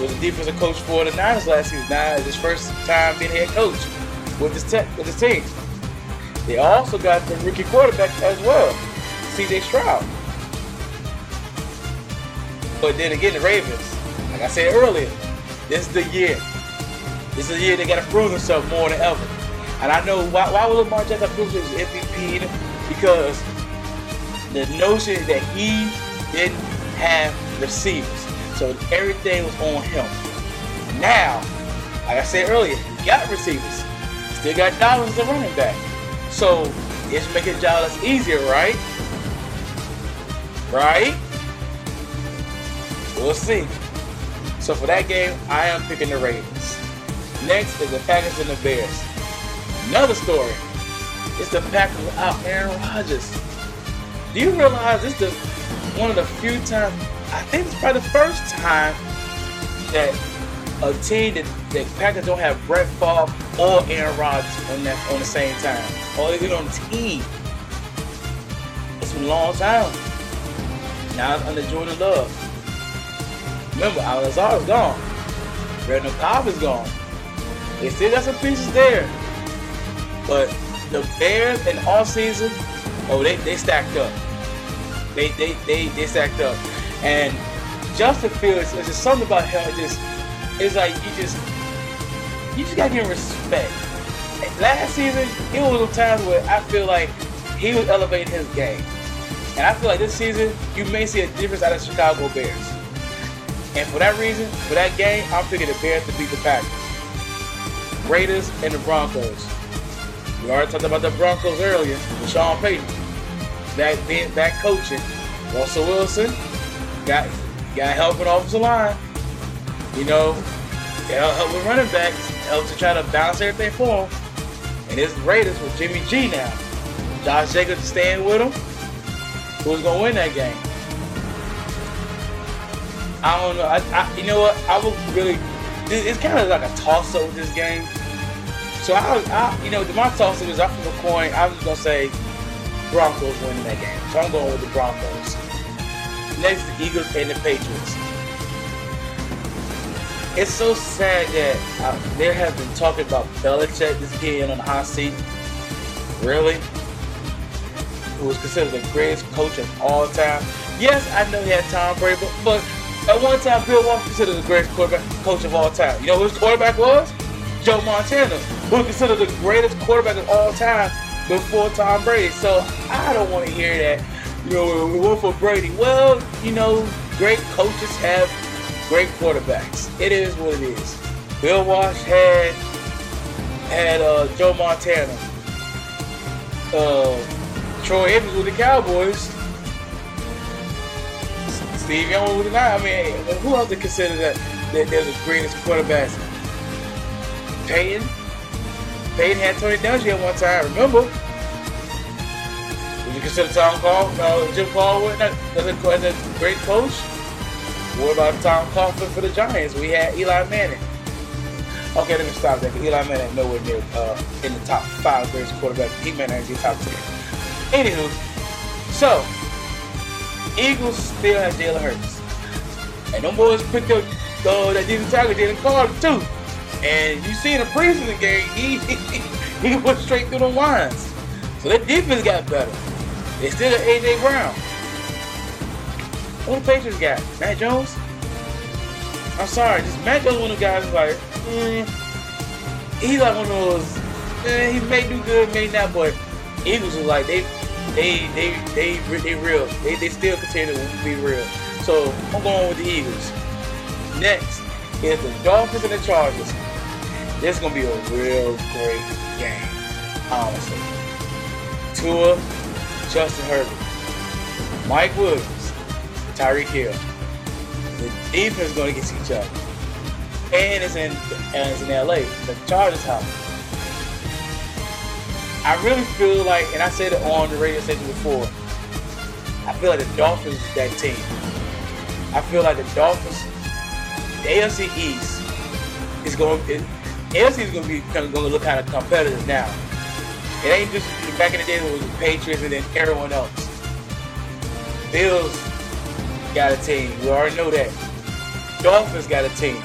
was the defensive coach for the Niners last season. Now it's his first time being head coach with this te- with his team. They also got the rookie quarterback as well, C.J. Stroud. But then again, the Ravens, like I said earlier, this is the year. This is the year they got to prove themselves more than ever. And I know why, why would Lamar Jackson prove his MVP? Because the notion that he didn't have receivers. So everything was on him. Now, like I said earlier, he got receivers. Still got dollars as a running back. So it's making job less easier, right? Right? We'll see. So for that game, I am picking the Ravens. Next is the Packers and the Bears. Another story. It's the Packers without Aaron Rodgers. Do you realize this is one of the few times, I think it's probably the first time that a team that the Packers don't have Brett Favre or Aaron Rodgers on that on the same time, or even on the team. It's been a long time. Now it's under Jordan Love. Remember, Alazar is gone. Randall Cobb is gone. They still got some pieces there, but the Bears in all season, oh they, they stacked up. They they they they stacked up, and Justin Fields. There's just something about him. Just it's like you just you just gotta give respect. Last season, it was times where I feel like he was elevating his game. And I feel like this season, you may see a difference out of Chicago Bears. And for that reason, for that game, I'm picking the Bears to beat the Packers. Raiders and the Broncos. We already talked about the Broncos earlier with Sean Payton. Being back coaching. Russell Wilson got got help in offensive line. You know, got help with running backs, help uh, to try to balance everything for him. And it's Raiders with Jimmy G now. Josh Jacobs staying with him. Who's gonna win that game? I don't know. I, I, you know what? I would really. It's kind of like a toss up with this game. So I, I you know, my toss up is I flip a coin. I'm just gonna say Broncos winning that game. So I'm going with the Broncos. Next, the Eagles and the Patriots. It's so sad that uh, there have been talking about Belichick just getting on the hot seat. Really? Who was considered the greatest coach of all time. Yes, I know he had Tom Brady, but, but at one time, Bill Walsh considered the greatest quarterback coach of all time. You know who his quarterback was? Joe Montana, who was considered the greatest quarterback of all time before Tom Brady. So I don't want to hear that. You know, we went for Brady. Well, you know, great coaches have great quarterbacks. It is what it is. Bill Walsh had had uh, Joe Montana. Uh, Troy Evans with the Cowboys. Steve Young with the Niners. I mean, who else to consider that, that they're the greatest quarterbacks? Peyton. Peyton had Tony Dungy at one time. Remember? Would you consider Tom Call, uh, Jim Caldwell as a, as a great coach? What about Tom Coughlin for the Giants? We had Eli Manning. Okay, let me stop there. Eli Manning nowhere near uh, in the top five greatest quarterbacks. He may not be top ten. Anywho, so Eagles still have Jalen Hurts, and them boys picked up uh, that defensive tackle Jalen Carter too. And you see in the preseason game, he he, he went straight through the lines. So that defense got better. They still got AJ Brown. What the Patriots got? Matt Jones? I'm sorry, just Mac Jones one of the guys who's like, mm, he's like one of those. Eh, he may do good, may not, but Eagles was like they, they, they, they, they, they real. They, they still continue to be real. So I'm going with the Eagles. Next is the Dolphins and the Chargers. This is gonna be a real great game, honestly. Tua, Justin Herbert, Mike Williams, Tyreek Hill. The defense is going against each other. And it's in and it's in LA, the Chargers house. I really feel like, and I said it on the radio station before, I feel like the Dolphins is that team. I feel like the Dolphins, the AFC East is going, AFC is going to be going to look kind of competitive now. It ain't just back in the day it was the Patriots and then everyone else. Bills got a team. We already know that. Dolphins got a team.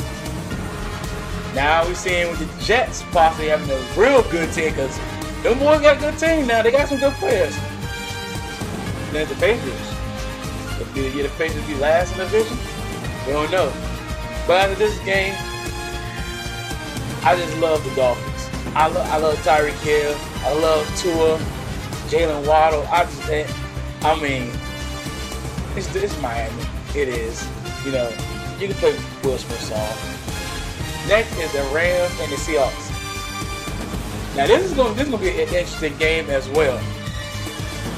Now we're seeing with the Jets possibly having a real good team because them boys got a good team now. They got some good players. And then the Patriots. If the, yeah, the Patriots be last in the division, we don't know. But after this game, I just love the Dolphins. I, lo- I love Tyreek Hill. I love Tua, Jaylen Waddle. I just, eh, I mean, it's, it's Miami. It is. You know, you can play Will Smith song. Next is the Rams and the Seahawks. Now this is going this is to be an interesting game as well.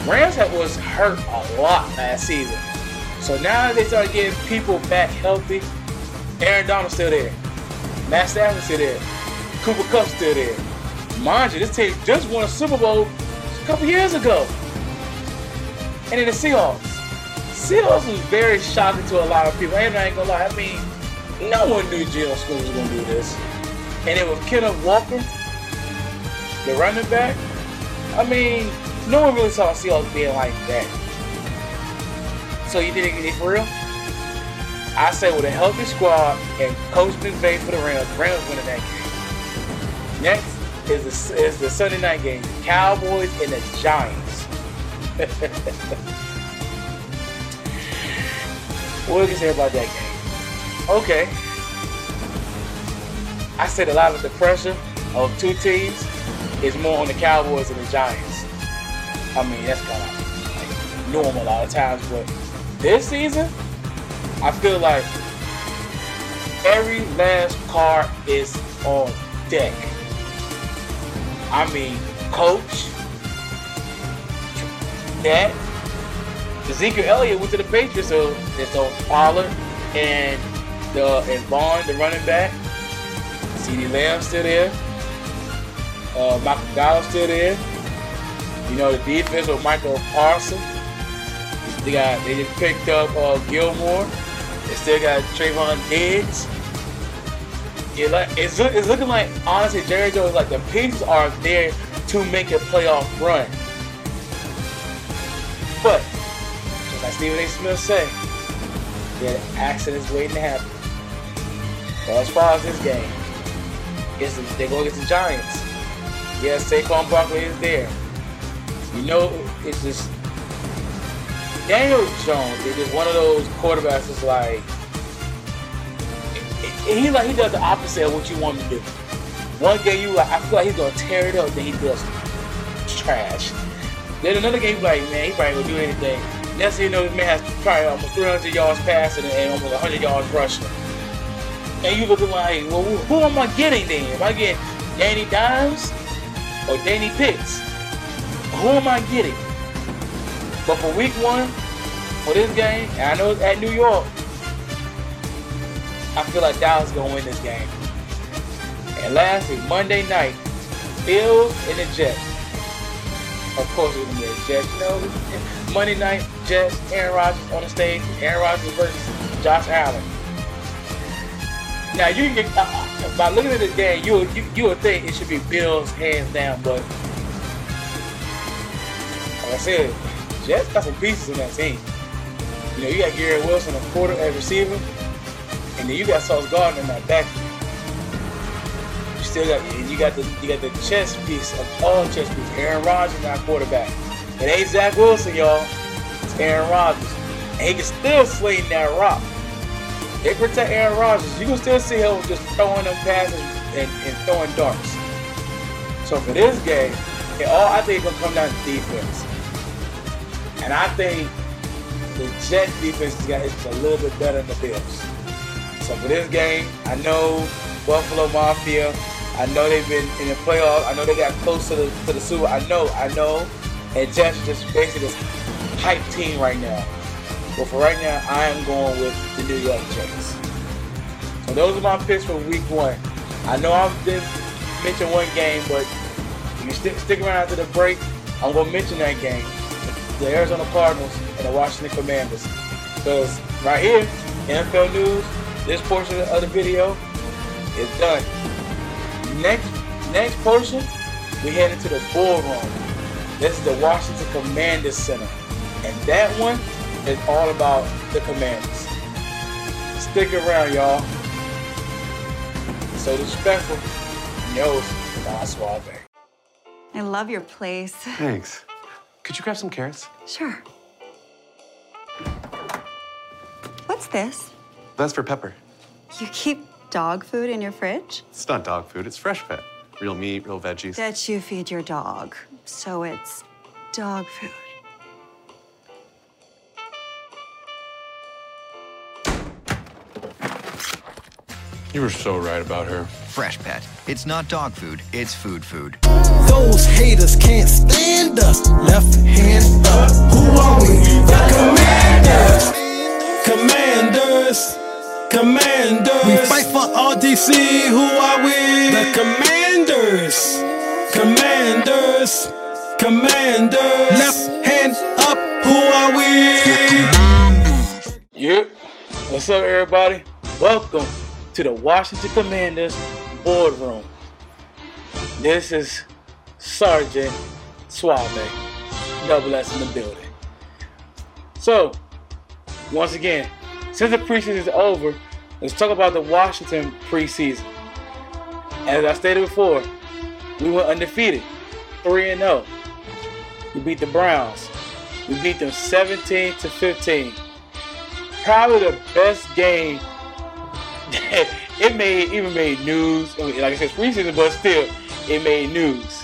Rams had, was hurt a lot last season, so now they start getting people back healthy. Aaron Donald's still there. Matt Stafford's still there. Cooper Kupp's still there. Mind you, this team just won a Super Bowl a couple years ago. And then the Seahawks. Seahawks was very shocking to a lot of people. And I ain't gonna lie, I mean, no one knew Geno Smith was gonna do this. And it was Kenneth Walker, the running back. I mean, no one really saw Seahawks being like that. So you didn't get it for real? I say with a healthy squad and Coach McVay for the Rams, Rams winning that game. Next is the, is the Sunday night game, Cowboys and the Giants. what do you say about that game? Okay. I said a lot of the pressure of two teams is more on the Cowboys and the Giants. I mean, that's kind of like normal a lot of times, but this season, I feel like every last card is on deck. I mean, coach, that Ezekiel Elliott went to the Patriots, so it's on Pollard and the and Vaughn, the running back. CeeDee Lamb still there. Uh, Michael Gallup still there. You know the defense with Michael Parsons. They got they just picked up uh, Gilmore. They still got Trevon Diggs. It like it's, look, it's looking like honestly Jerry Jones like the pieces are there to make a playoff run. But Stephen A. Smith said, yeah, accidents waiting to happen. But as far as this game, they go against the Giants. Yes, Saquon Barkley is there. You know, it's just Daniel Jones is just one of those quarterbacks that's like he like he does the opposite of what you want him to do. One game you like I feel like he's gonna tear it up, then he does trash. Then another game like man, he probably gonna do anything. Next thing you know, this man has probably almost 300 yards passing and almost 100 yards rushing. And you looking like, well, who am I getting then? Am I getting Danny Dimes or Danny Pitts? Who am I getting? But for week one, for this game, and I know at New York, I feel like Dallas is gonna win this game. And lastly, Monday night, Bills and the Jets. Of course, we're gonna the Jets. You know, Monday night, Jets, Aaron Rodgers on the stage. Aaron Rodgers versus Josh Allen. Now you can get uh, by looking at the game, you you you would think it should be Bills hands down, but like I said, Jets got some pieces in that team. You know, you got Garrett Wilson, a quarter at receiver, and then you got Sauce Gardner in that back. You still got and you got the you got the chess piece of all chess piece. Aaron Rodgers now quarterback. It ain't Zach Wilson, y'all. It's Aaron Rodgers. And he can still sling that rock. they protect Aaron Rodgers. You can still see him just throwing them passes and, and throwing darts. So for this game, it all I think it's gonna come down to defense. And I think the Jets defense is is a little bit better than the Bills. So for this game, I know Buffalo Mafia. I know they've been in the playoffs. I know they got close to the to the Super. I know, I know. And Jets just basically this hype team right now. But for right now, I am going with the New York Jets. So those are my picks for Week One. I know I've been mention one game, but if you stick stick around after the break, I'm gonna mention that game, the Arizona Cardinals and the Washington Commanders. Because right here, NFL news, this portion of the video is done. Next next portion, we head into the bull room. This is the Washington Commanders Center. And that one is all about the Commanders. Stick around, y'all. So disrespectful. Yo, Don Suave. I love your place. Thanks. Could you grab some carrots? Sure. What's this? That's for Pepper. You keep dog food in your fridge? It's not dog food, it's fresh pet. Real meat, real veggies. That you feed your dog. So it's dog food. You were so right about her. Fresh Pet. It's not dog food, it's food food. Those haters can't stand us. Left hand up. Who are we? The Commanders. Commanders. Commanders. We fight for RDC. Who are we? The Commanders. Commanders. Commanders. Left hand up. Who are we? Yep. What's up, everybody? Welcome to the Washington Commanders boardroom. This is Sergeant Suave, double S in the building. So, once again, since the preseason is over, let's talk about the Washington preseason. As I stated before, we went undefeated, 3 and 0. We beat the Browns. We beat them 17 to 15 probably the best game. It made even made news. Like I said, preseason, but still, it made news,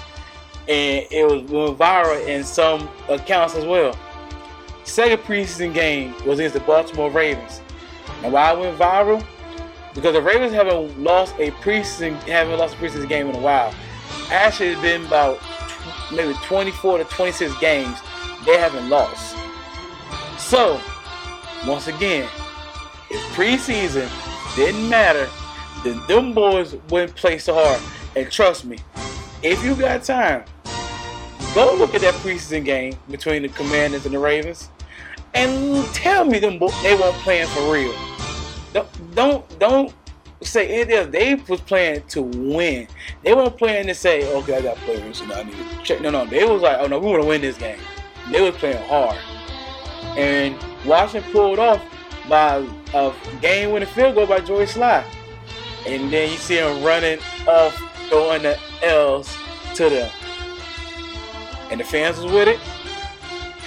and it was went viral in some accounts as well. Second preseason game was against the Baltimore Ravens. And why it went viral? Because the Ravens haven't lost a preseason haven't lost a preseason game in a while. Actually, it's been about maybe 24 to 26 games they haven't lost. So once again, it's preseason didn't matter, then them boys wouldn't play so hard. And trust me, if you got time, go look at that preseason game between the Commanders and the Ravens, and tell me them bo- they weren't playing for real. Don't don't don't say anything. They was playing to win. They weren't playing to say, okay, I got players, so I need to check. No, no, they was like, oh no, we want to win this game. They was playing hard and Washington pulled off by a game-winning field goal by Joey Slye. And then you see him running off, throwing the L's to them. And the fans was with it.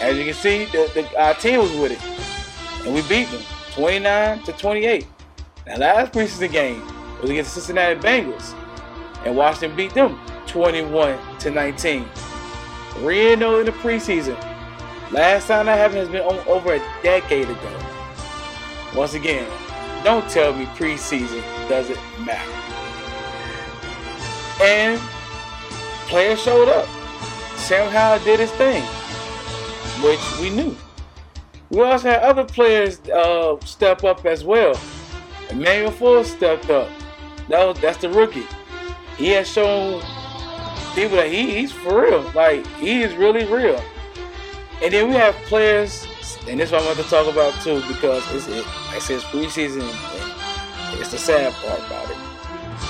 As you can see, the, the, our team was with it. And we beat them 29 to 28. Now, last preseason game was against the Cincinnati Bengals. And Washington beat them 21 to 19. 3 0 in the preseason. Last time that happened has been over a decade ago. Once again, don't tell me preseason doesn't matter. And players showed up. Sam Howell did his thing, which we knew. We also had other players uh, step up as well. Emmanuel Ford stepped up. That was, that's the rookie. He has shown people that he, he's for real. Like he is really real. And then we have players, and this is what I'm going to talk about too, because it's it, like I said, it's preseason, it's the sad part about it.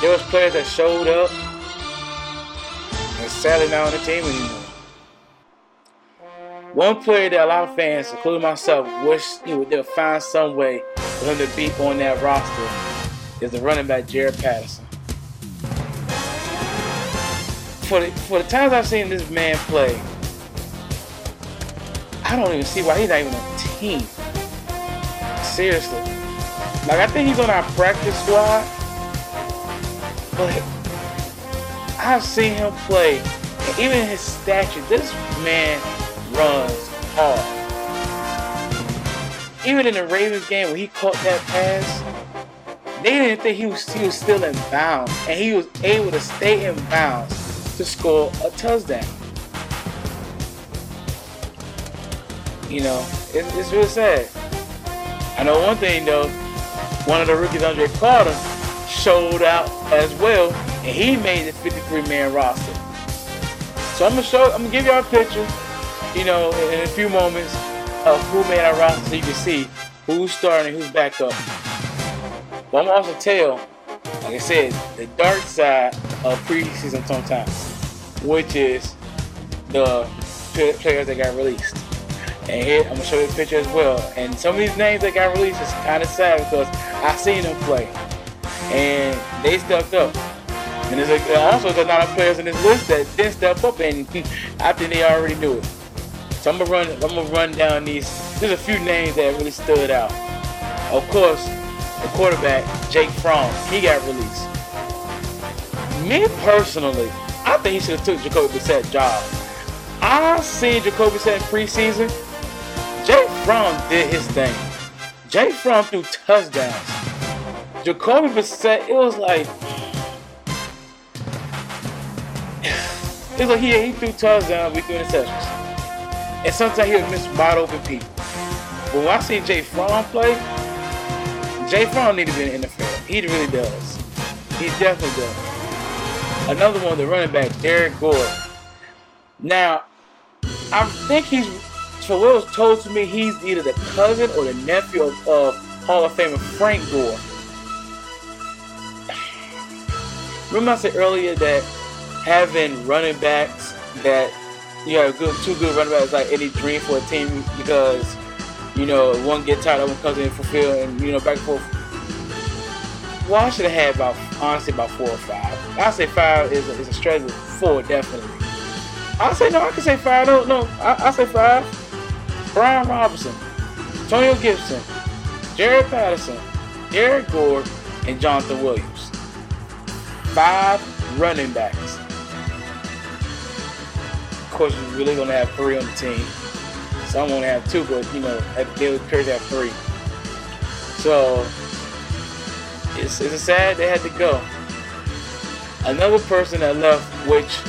There was players that showed up, and sadly not on the team anymore. One player that a lot of fans, including myself, wish you know, they'll find some way for him to be on that roster is the running back Jaret Patterson. For the, for the times I've seen this man play, I don't even see why he's not even on the team. Seriously. Like I think he's on our practice squad, but I've seen him play, and even his stature, this man runs hard. Even in the Ravens game when he caught that pass, they didn't think he was he was still in bounds, and he was able to stay in bounds to score a touchdown. You know, it's, it's real sad. I know one thing though, one of the rookies, Andre Carter, showed out as well, and he made the 53-man roster. So I'm gonna show, I'm gonna give y'all a picture, you know, in, a few moments of who made our roster, so you can see who's starting, who's back up. But I'm also tell, like I said, the dark side of preseason sometimes, which is the players that got released. And here, I'm gonna show you a picture as well. And some of these names that got released is kind of sad because I seen them play, and they stepped up. And there's a, uh, also there's a lot of players in this list that didn't step up, and I think they already knew it. So I'm gonna run, I'm gonna run down these. There's a few names that really stood out. Of course, the quarterback Jake Fromm, he got released. Me personally, I think he should have took Jacoby Brissett job. I seen Jacoby Brissett preseason. Jake Fromm did his thing. Jay Fromm threw touchdowns. Jacoby Brissett, it was like it was like he, he threw touchdowns, we threw interceptions. And sometimes he would miss wide open people. But when I see Jay Fromm play, Jay Fromm need to be in the NFL. He really does. He definitely does. Another one, the running back, Derrick Gore. Now, I think he's was told to me he's either the cousin or the nephew of, of Hall of Famer Frank Gore. Remember I said earlier that having running backs that you have good two good running backs like any dream for a team because you know one get tired, one comes in fulfill and you know back and forth. Well, I should have had about honestly about four or five. I say five is a, is a stretch, four definitely. I say no, I can say five. No, no, I, I say five. Brian Robinson, Antonio Gibson, Jaret Patterson, Eric Gore, and Jonathan Williams. Five running backs. Of course, you're really gonna have three on the team. Some gonna have two, but you know, they would crazy have three. So it's it's sad they had to go. Another person that left, which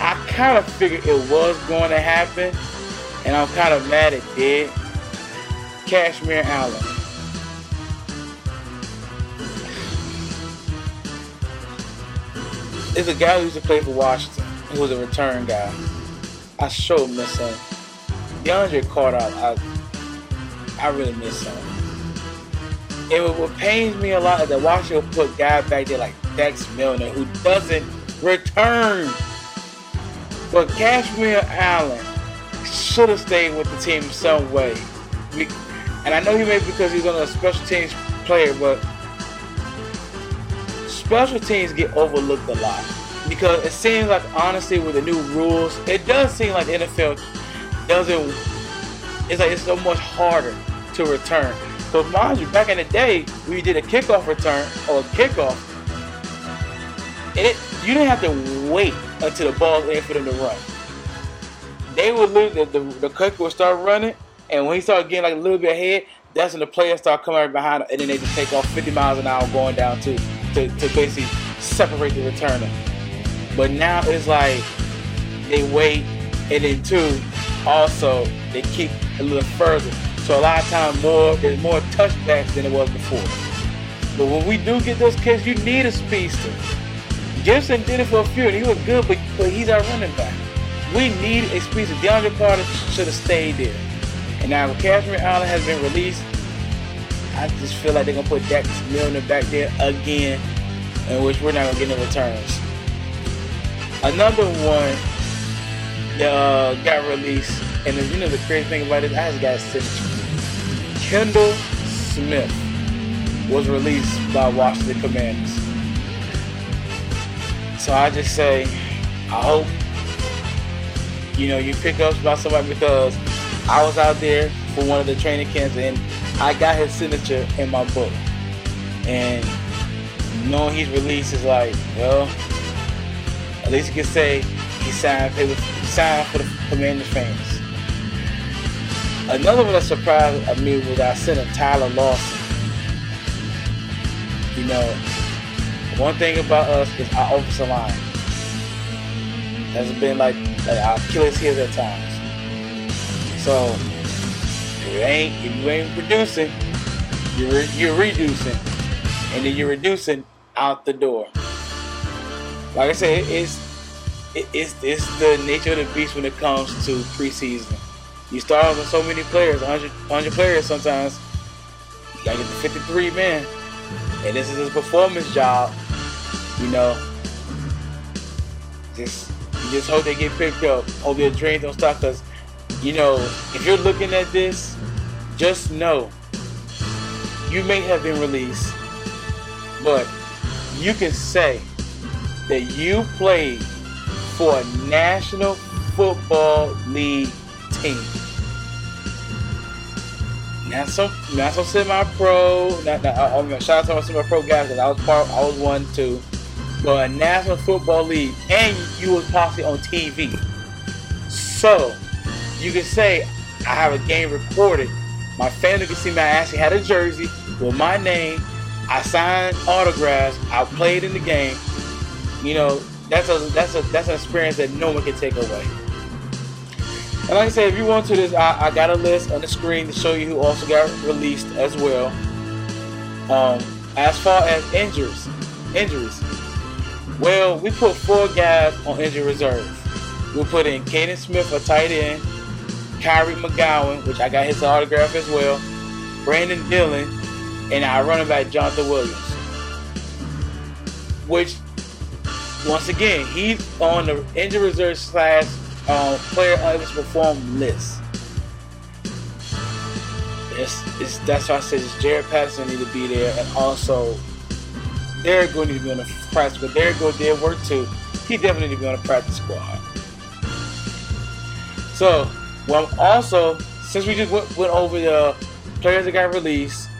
I kind of figured it was going to happen, and I'm kind of mad it did. Kazmeir Allen. There's a guy who used to play for Washington, who was a return guy. I sure miss him. DeAndre Carter, I, I really miss him. And what, pains me a lot is that Washington put guys back there like Dax Milner, who doesn't return. But Kazmeir Allen should have stayed with the team some way. And I know he may because he's on a special teams player, but special teams get overlooked a lot. Because it seems like honestly with the new rules, it does seem like the NFL doesn't it's like it's so much harder to return. So mind you, back in the day, you did a kickoff return or a kickoff, it you didn't have to wait until the ball's in for them to run. They would lose the, the, the kicker would start running, and when he started getting like a little bit ahead, that's when the players start coming right behind him, and then they just take off 50 miles an hour going down to to, to basically separate the returner. But now it's like they wait, and then two, also they keep a little further. So a lot of times more there's more touchbacks than it was before. But when we do get those kids, you need a speedster. Gibson did it for a few, and he was good, but, but he's our running back. We need a speedster. DeAndre Carter should have stayed there. And now Kazmeir Allen has been released, I just feel like they're gonna put Dax Milner back there again, in which we're not gonna get any returns. Another one that uh, got released, and you know the crazy thing about it, I just got. Kendall Smith was released by Washington Commanders. So I just say, I hope you know you pick up about somebody because I was out there for one of the training camps and I got his signature in my book. And knowing he's released is like, well, at least you can say he signed, he signed for the Commanders fans. Another one that surprised me was I sent a Tyler Lawson. You know, one thing about us is our offensive line has been like, like our Achilles heel at times. So if you ain't if you ain't producing, you're you're reducing, and then you're reducing out the door. Like I said, it's it's it's the nature of the beast when it comes to preseason. You start off with so many players, 100, 100 players sometimes. You gotta get the 53 men, and this is his performance job. You know, just just hope they get picked up. Hope their dreams don't stop. Cause you know, if you're looking at this, just know you may have been released, but you can say that you played for a National Football League team. Not some, not some semi-pro. Not, not I shout out to my semi-pro guys because I was part, I was one too. A National Football League, and you was possibly on TV. So you can say I have a game recorded. My family can see me. I actually had a jersey with my name. I signed autographs. I played in the game. You know, that's a that's a that's an experience that no one can take away. And like I said, if you want to this, I, I got a list on the screen to show you who also got released as well. Um, as far as injuries, injuries. Well, we put four guys on injury reserve. We put in Kaden Smith, a tight end, Kyric McGowan, which I got his autograph as well, Brandon Dillon, and our running back Jonathan Williams. Which, once again, he's on the injury reserve slash um, player to perform list. It's, it's, that's why I said it's Jaret Patterson need to be there, and also Derrick going to be on the practice. Derrick Gore did work too. He definitely need to be on the practice squad. So, well, also since we just went, went over the players that got released,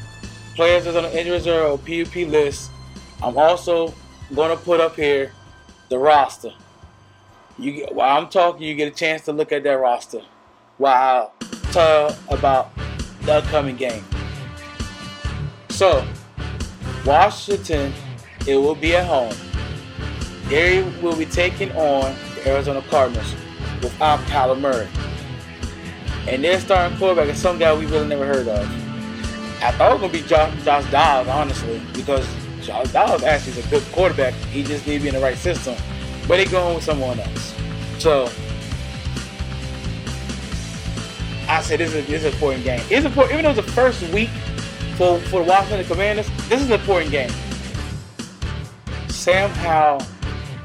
players that's on the injury reserve or PUP list, I'm also going to put up here the roster. You while I'm talking, you get a chance to look at that roster while I tell about the upcoming game. So, Washington, it will be at home. They will be taking on the Arizona Cardinals without Kyler Murray. And their starting quarterback is some guy we really never heard of. I thought it was going to be Josh, Josh Dobbs, honestly, because Josh Dobbs actually is a good quarterback. He just needs to be in the right system. But they going with someone else. So, I said this is, this is an important game. It's important, even though it's the first week for, for the Washington Commanders, this is an important game. Sam Howell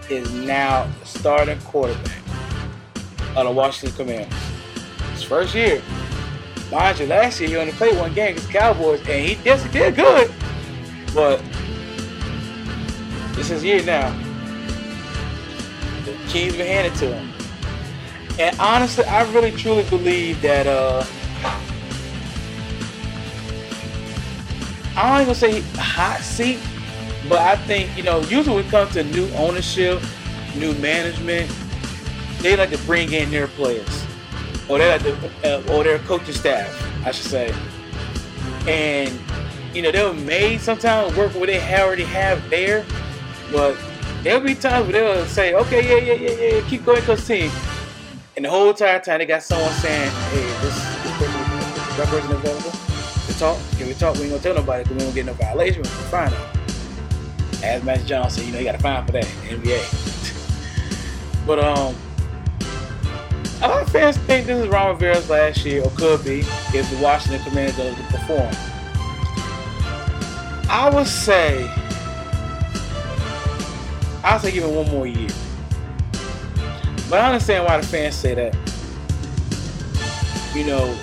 is now the starting quarterback of the Washington Commanders. His first year. Mind you, last year he only played one game against the Cowboys, and he yes, he did good. But this is year now. The keys were handed to him. And honestly, I really truly believe that uh I don't even say hot seat, but I think, you know, usually when it comes to new ownership, new management, they like to bring in their players. Or they like to, uh, or their coaching staff, I should say. And, you know, they'll may sometimes work with what they already have there, but there'll be times where they'll say, okay, yeah, yeah, yeah, yeah, keep going, coach team. And the whole entire time they got someone saying, hey, this, person, that person available? To talk? Can we talk? We ain't gonna tell nobody because we won't get no violation. We're fine. As Matt Johnson you know, you got to fine for that NBA. but um, a lot of fans think this is Ron Rivera's last year, or could be, if the Washington Commanders doesn't perform. I would say, I'll say give him one more year. But I understand why the fans say that. You know,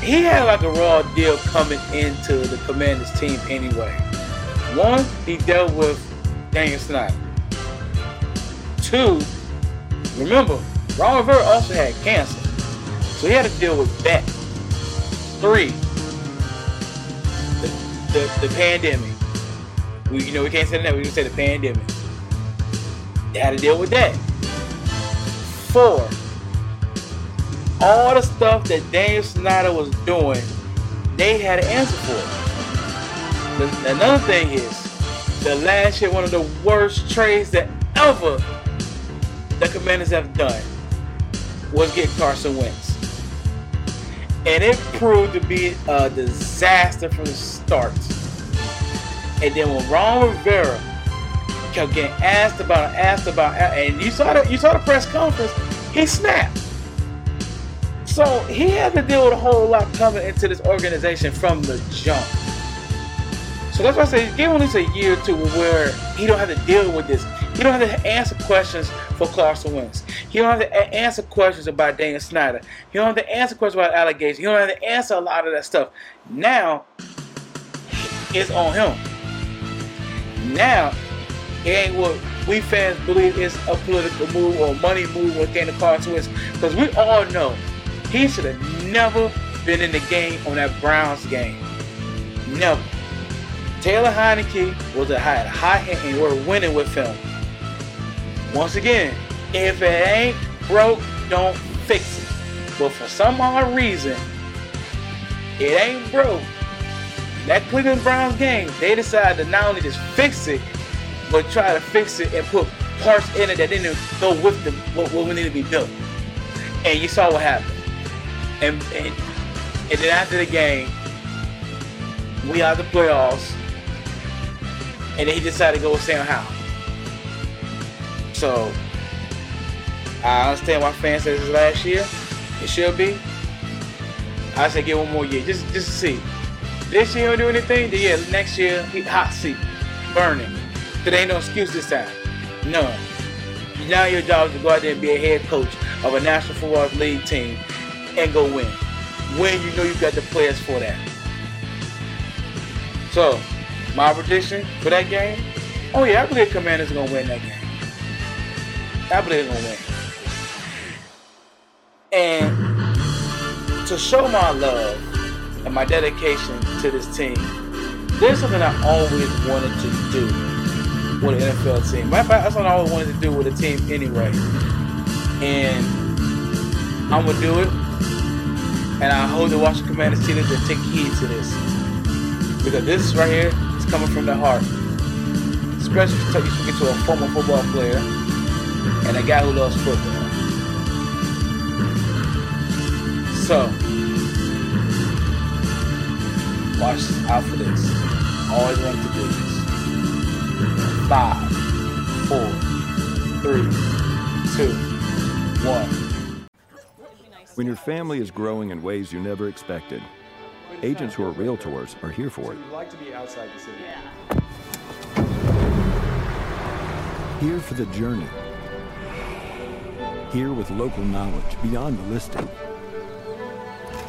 he had like a raw deal coming into the Commanders team anyway. One, he dealt with Daniel Snyder. Two, remember, Ron Rivera also had cancer. So he had to deal with that. Three, the, the pandemic. We, you know, we can't say that. We can say the pandemic. They had to deal with that. Four, all the stuff that Daniel Snyder was doing, they had an answer for it. The, another thing is, the last year, one of the worst trades that ever the Commanders have done was get Carson Wentz. And it proved to be a disaster from the start. And then when Ron Rivera kept getting asked about asked about, and you saw the you saw the press conference, he snapped. So he had to deal with a whole lot coming into this organization from the jump. So that's why I say give him at least a year or two where he don't have to deal with this. He don't have to answer questions for Carson Wentz. He don't have to a- answer questions about Daniel Snyder. He don't have to answer questions about allegations. He don't have to answer a lot of that stuff. Now it's on him. Now it ain't what we fans believe is a political move or money move came to Carson Wentz. Because we all know he should have never been in the game on that Browns game. Never. Taylor Heinicke was a high, high and we're winning with him. Once again, if it ain't broke, don't fix it. But for some odd reason, it ain't broke. That Cleveland Browns game, they decided to not only just fix it, but try to fix it and put parts in it that didn't go with the, what, what needed to be built. And you saw what happened. And, and and then after the game, we out the playoffs, and then he decided to go with Sam Howell. So I understand why fans say this last year. It should be. I say give one more year, just just to see. This year don't do anything. Then yeah, next year he hot seat, burning. There ain't no excuse this time. None. Now your job is to go out there and be a head coach of a National Football League team and go win. When you know you got the players for that. So, my prediction for that game, oh yeah, I believe Commanders gonna win that game. I believe they're gonna win. And to show my love and my dedication to this team, there's something I always wanted to do with an NFL team. Matter of fact, that's what I always wanted to do with a team anyway. And I'm gonna do it. And I hope the Washington Commanders team to take heed to this. Because this right here coming from the heart. Especially if you speak to a former football player and a guy who loves football. So, watch out for this. Always wanted to do this. Five, four, three, two, one. When your family is growing in ways you never expected, agents who are realtors are here for it. We'd like to be outside the city. Here for the journey. Here with local knowledge beyond the listing.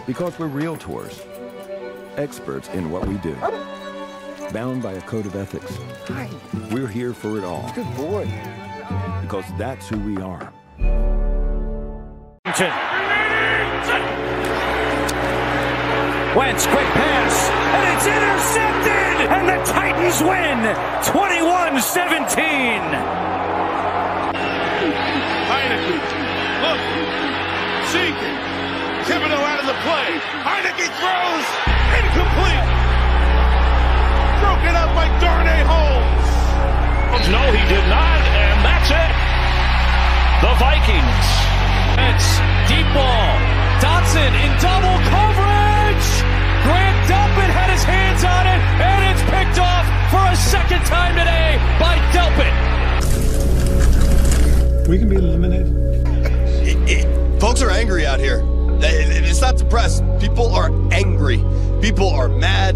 Because we're realtors, experts in what we do. Bound by a code of ethics. We're here for it all. Good boy. Because that's who we are. Wentz, quick pass, and it's intercepted, and the Titans win 21 17. Heinicke, look, seeking. Thibodeau out of the play. Heinicke throws, incomplete. Broken up by Darnay Holmes. No, he did not, and that's it. The Vikings. It's deep ball. Dotson in double coverage. Grant Delpit had his hands on it, and it's picked off for a second time today by Delpit. We can be eliminated. Folks are angry out here. It's not depressed. People are angry. People are mad.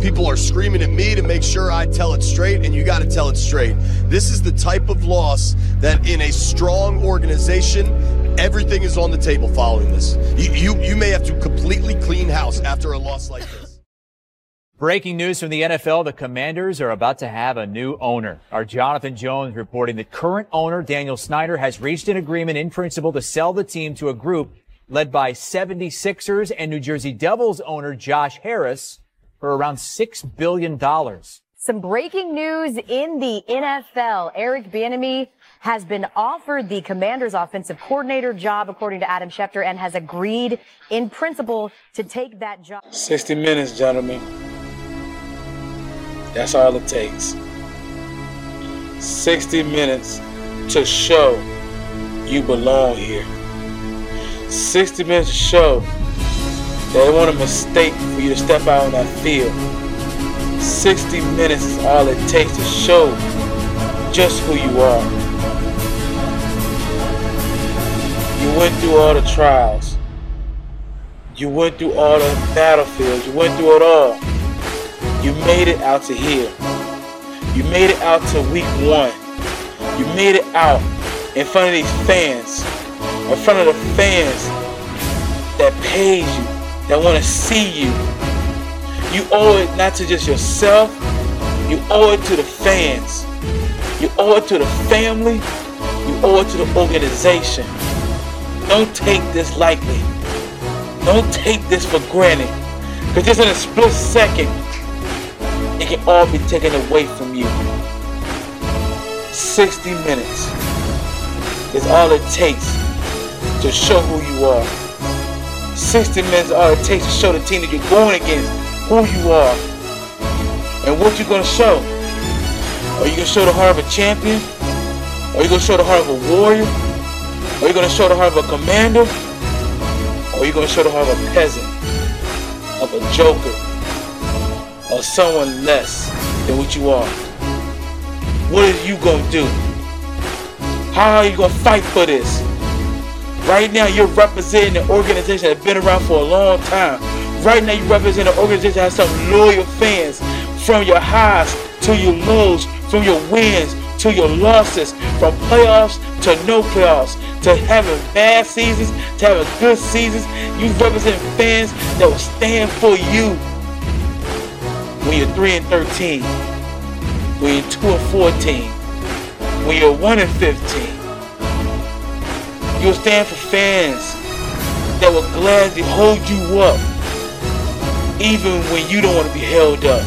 People are screaming at me to make sure I tell it straight, and you got to tell it straight. This is the type of loss that, in a strong organization, everything is on the table following this. You, you, you may have to completely clean house after a loss like this. Breaking news from the NFL, the Commanders are about to have a new owner. Our Jonathan Jones reporting that current owner Daniel Snyder has reached an agreement in principle to sell the team to a group led by 76ers and New Jersey Devils owner Josh Harris, for around $6 billion. Some breaking news in the NFL. Eric Bieniemy has been offered the Commanders offensive coordinator job, according to Adam Schefter, and has agreed in principle to take that job. 60 minutes, gentlemen. That's all it takes. 60 minutes to show you belong here. 60 minutes to show that it wasn't a mistake for you to step out on that field. 60 minutes is all it takes to show just who you are. You went through all the trials. You went through all the battlefields. You went through it all. You made it out to here. You made it out to week one. You made it out in front of these fans. In front of the fans that paid you, that want to see you. You owe it not to just yourself, you owe it to the fans. You owe it to the family. You owe it to the organization. Don't take this lightly. Don't take this for granted. Because just in a split second, it can all be taken away from you. 60 minutes is all it takes to show who you are. 60 minutes is all it takes to show the team that you're going against who you are and what you're going to show. Are you going to show the heart of a champion? Are you going to show the heart of a warrior? Are you going to show the heart of a commander? Or are you going to show the heart of a peasant? Of a joker? Or someone less than what you are? What are you going to do? How are you going to fight for this? Right now, you're representing an organization that's been around for a long time. Right now, you represent an organization that has some loyal fans from your highs to your lows, from your wins to your losses, from playoffs to no playoffs, to having bad seasons, to having good seasons. You represent fans that will stand for you when you're 3 and 13, when you're 2 and 14, when you're 1 and 15. You'll stand for fans that will gladly hold you up even when you don't want to be held up.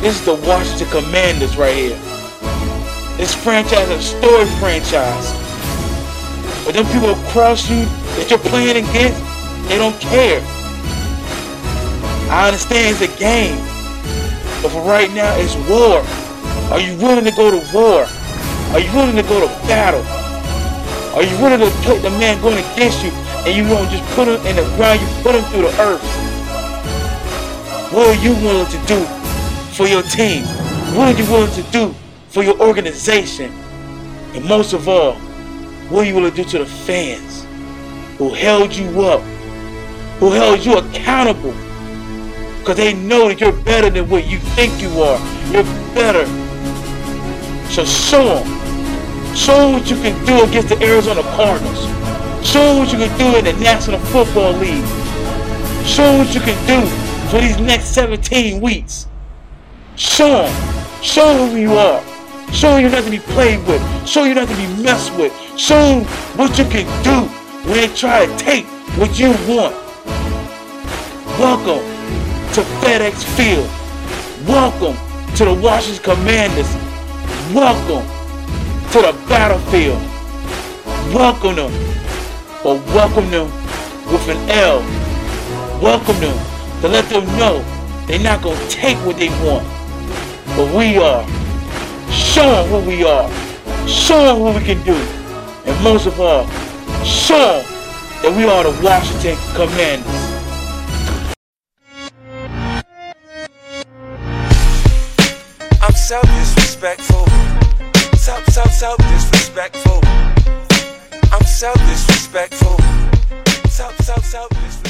This is the Washington Commanders right here. This franchise is a story franchise. But them people across you that you're playing against, they don't care. I understand it's a game. But for right now, it's war. Are you willing to go to war? Are you willing to go to battle? Are you willing to play the man going against you and you won't just put him in the ground, you put him through the earth? What are you willing to do for your team? What are you willing to do for your organization? And most of all, what are you willing to do to the fans who held you up, who held you accountable? Because they know that you're better than what you think you are. You're better. So show them. Show what you can do against the Arizona Cardinals. Show what you can do in the National Football League. Show what you can do for these next 17 weeks. Show them. Show who you are. Show you're not to be played with. Show you're not to be messed with. Show what you can do when they try to take what you want. Welcome to FedEx Field. Welcome to the Washington Commanders. Welcome to the battlefield. Welcome them. But welcome them with an L. Welcome them to let them know they're not going to take what they want. But we are. Show them who we are. Show them what we can do. And most of all, show them that we are the Washington Commanders. I'm so disrespectful. So, so, so disrespectful. I'm so disrespectful. So, so, so disrespectful.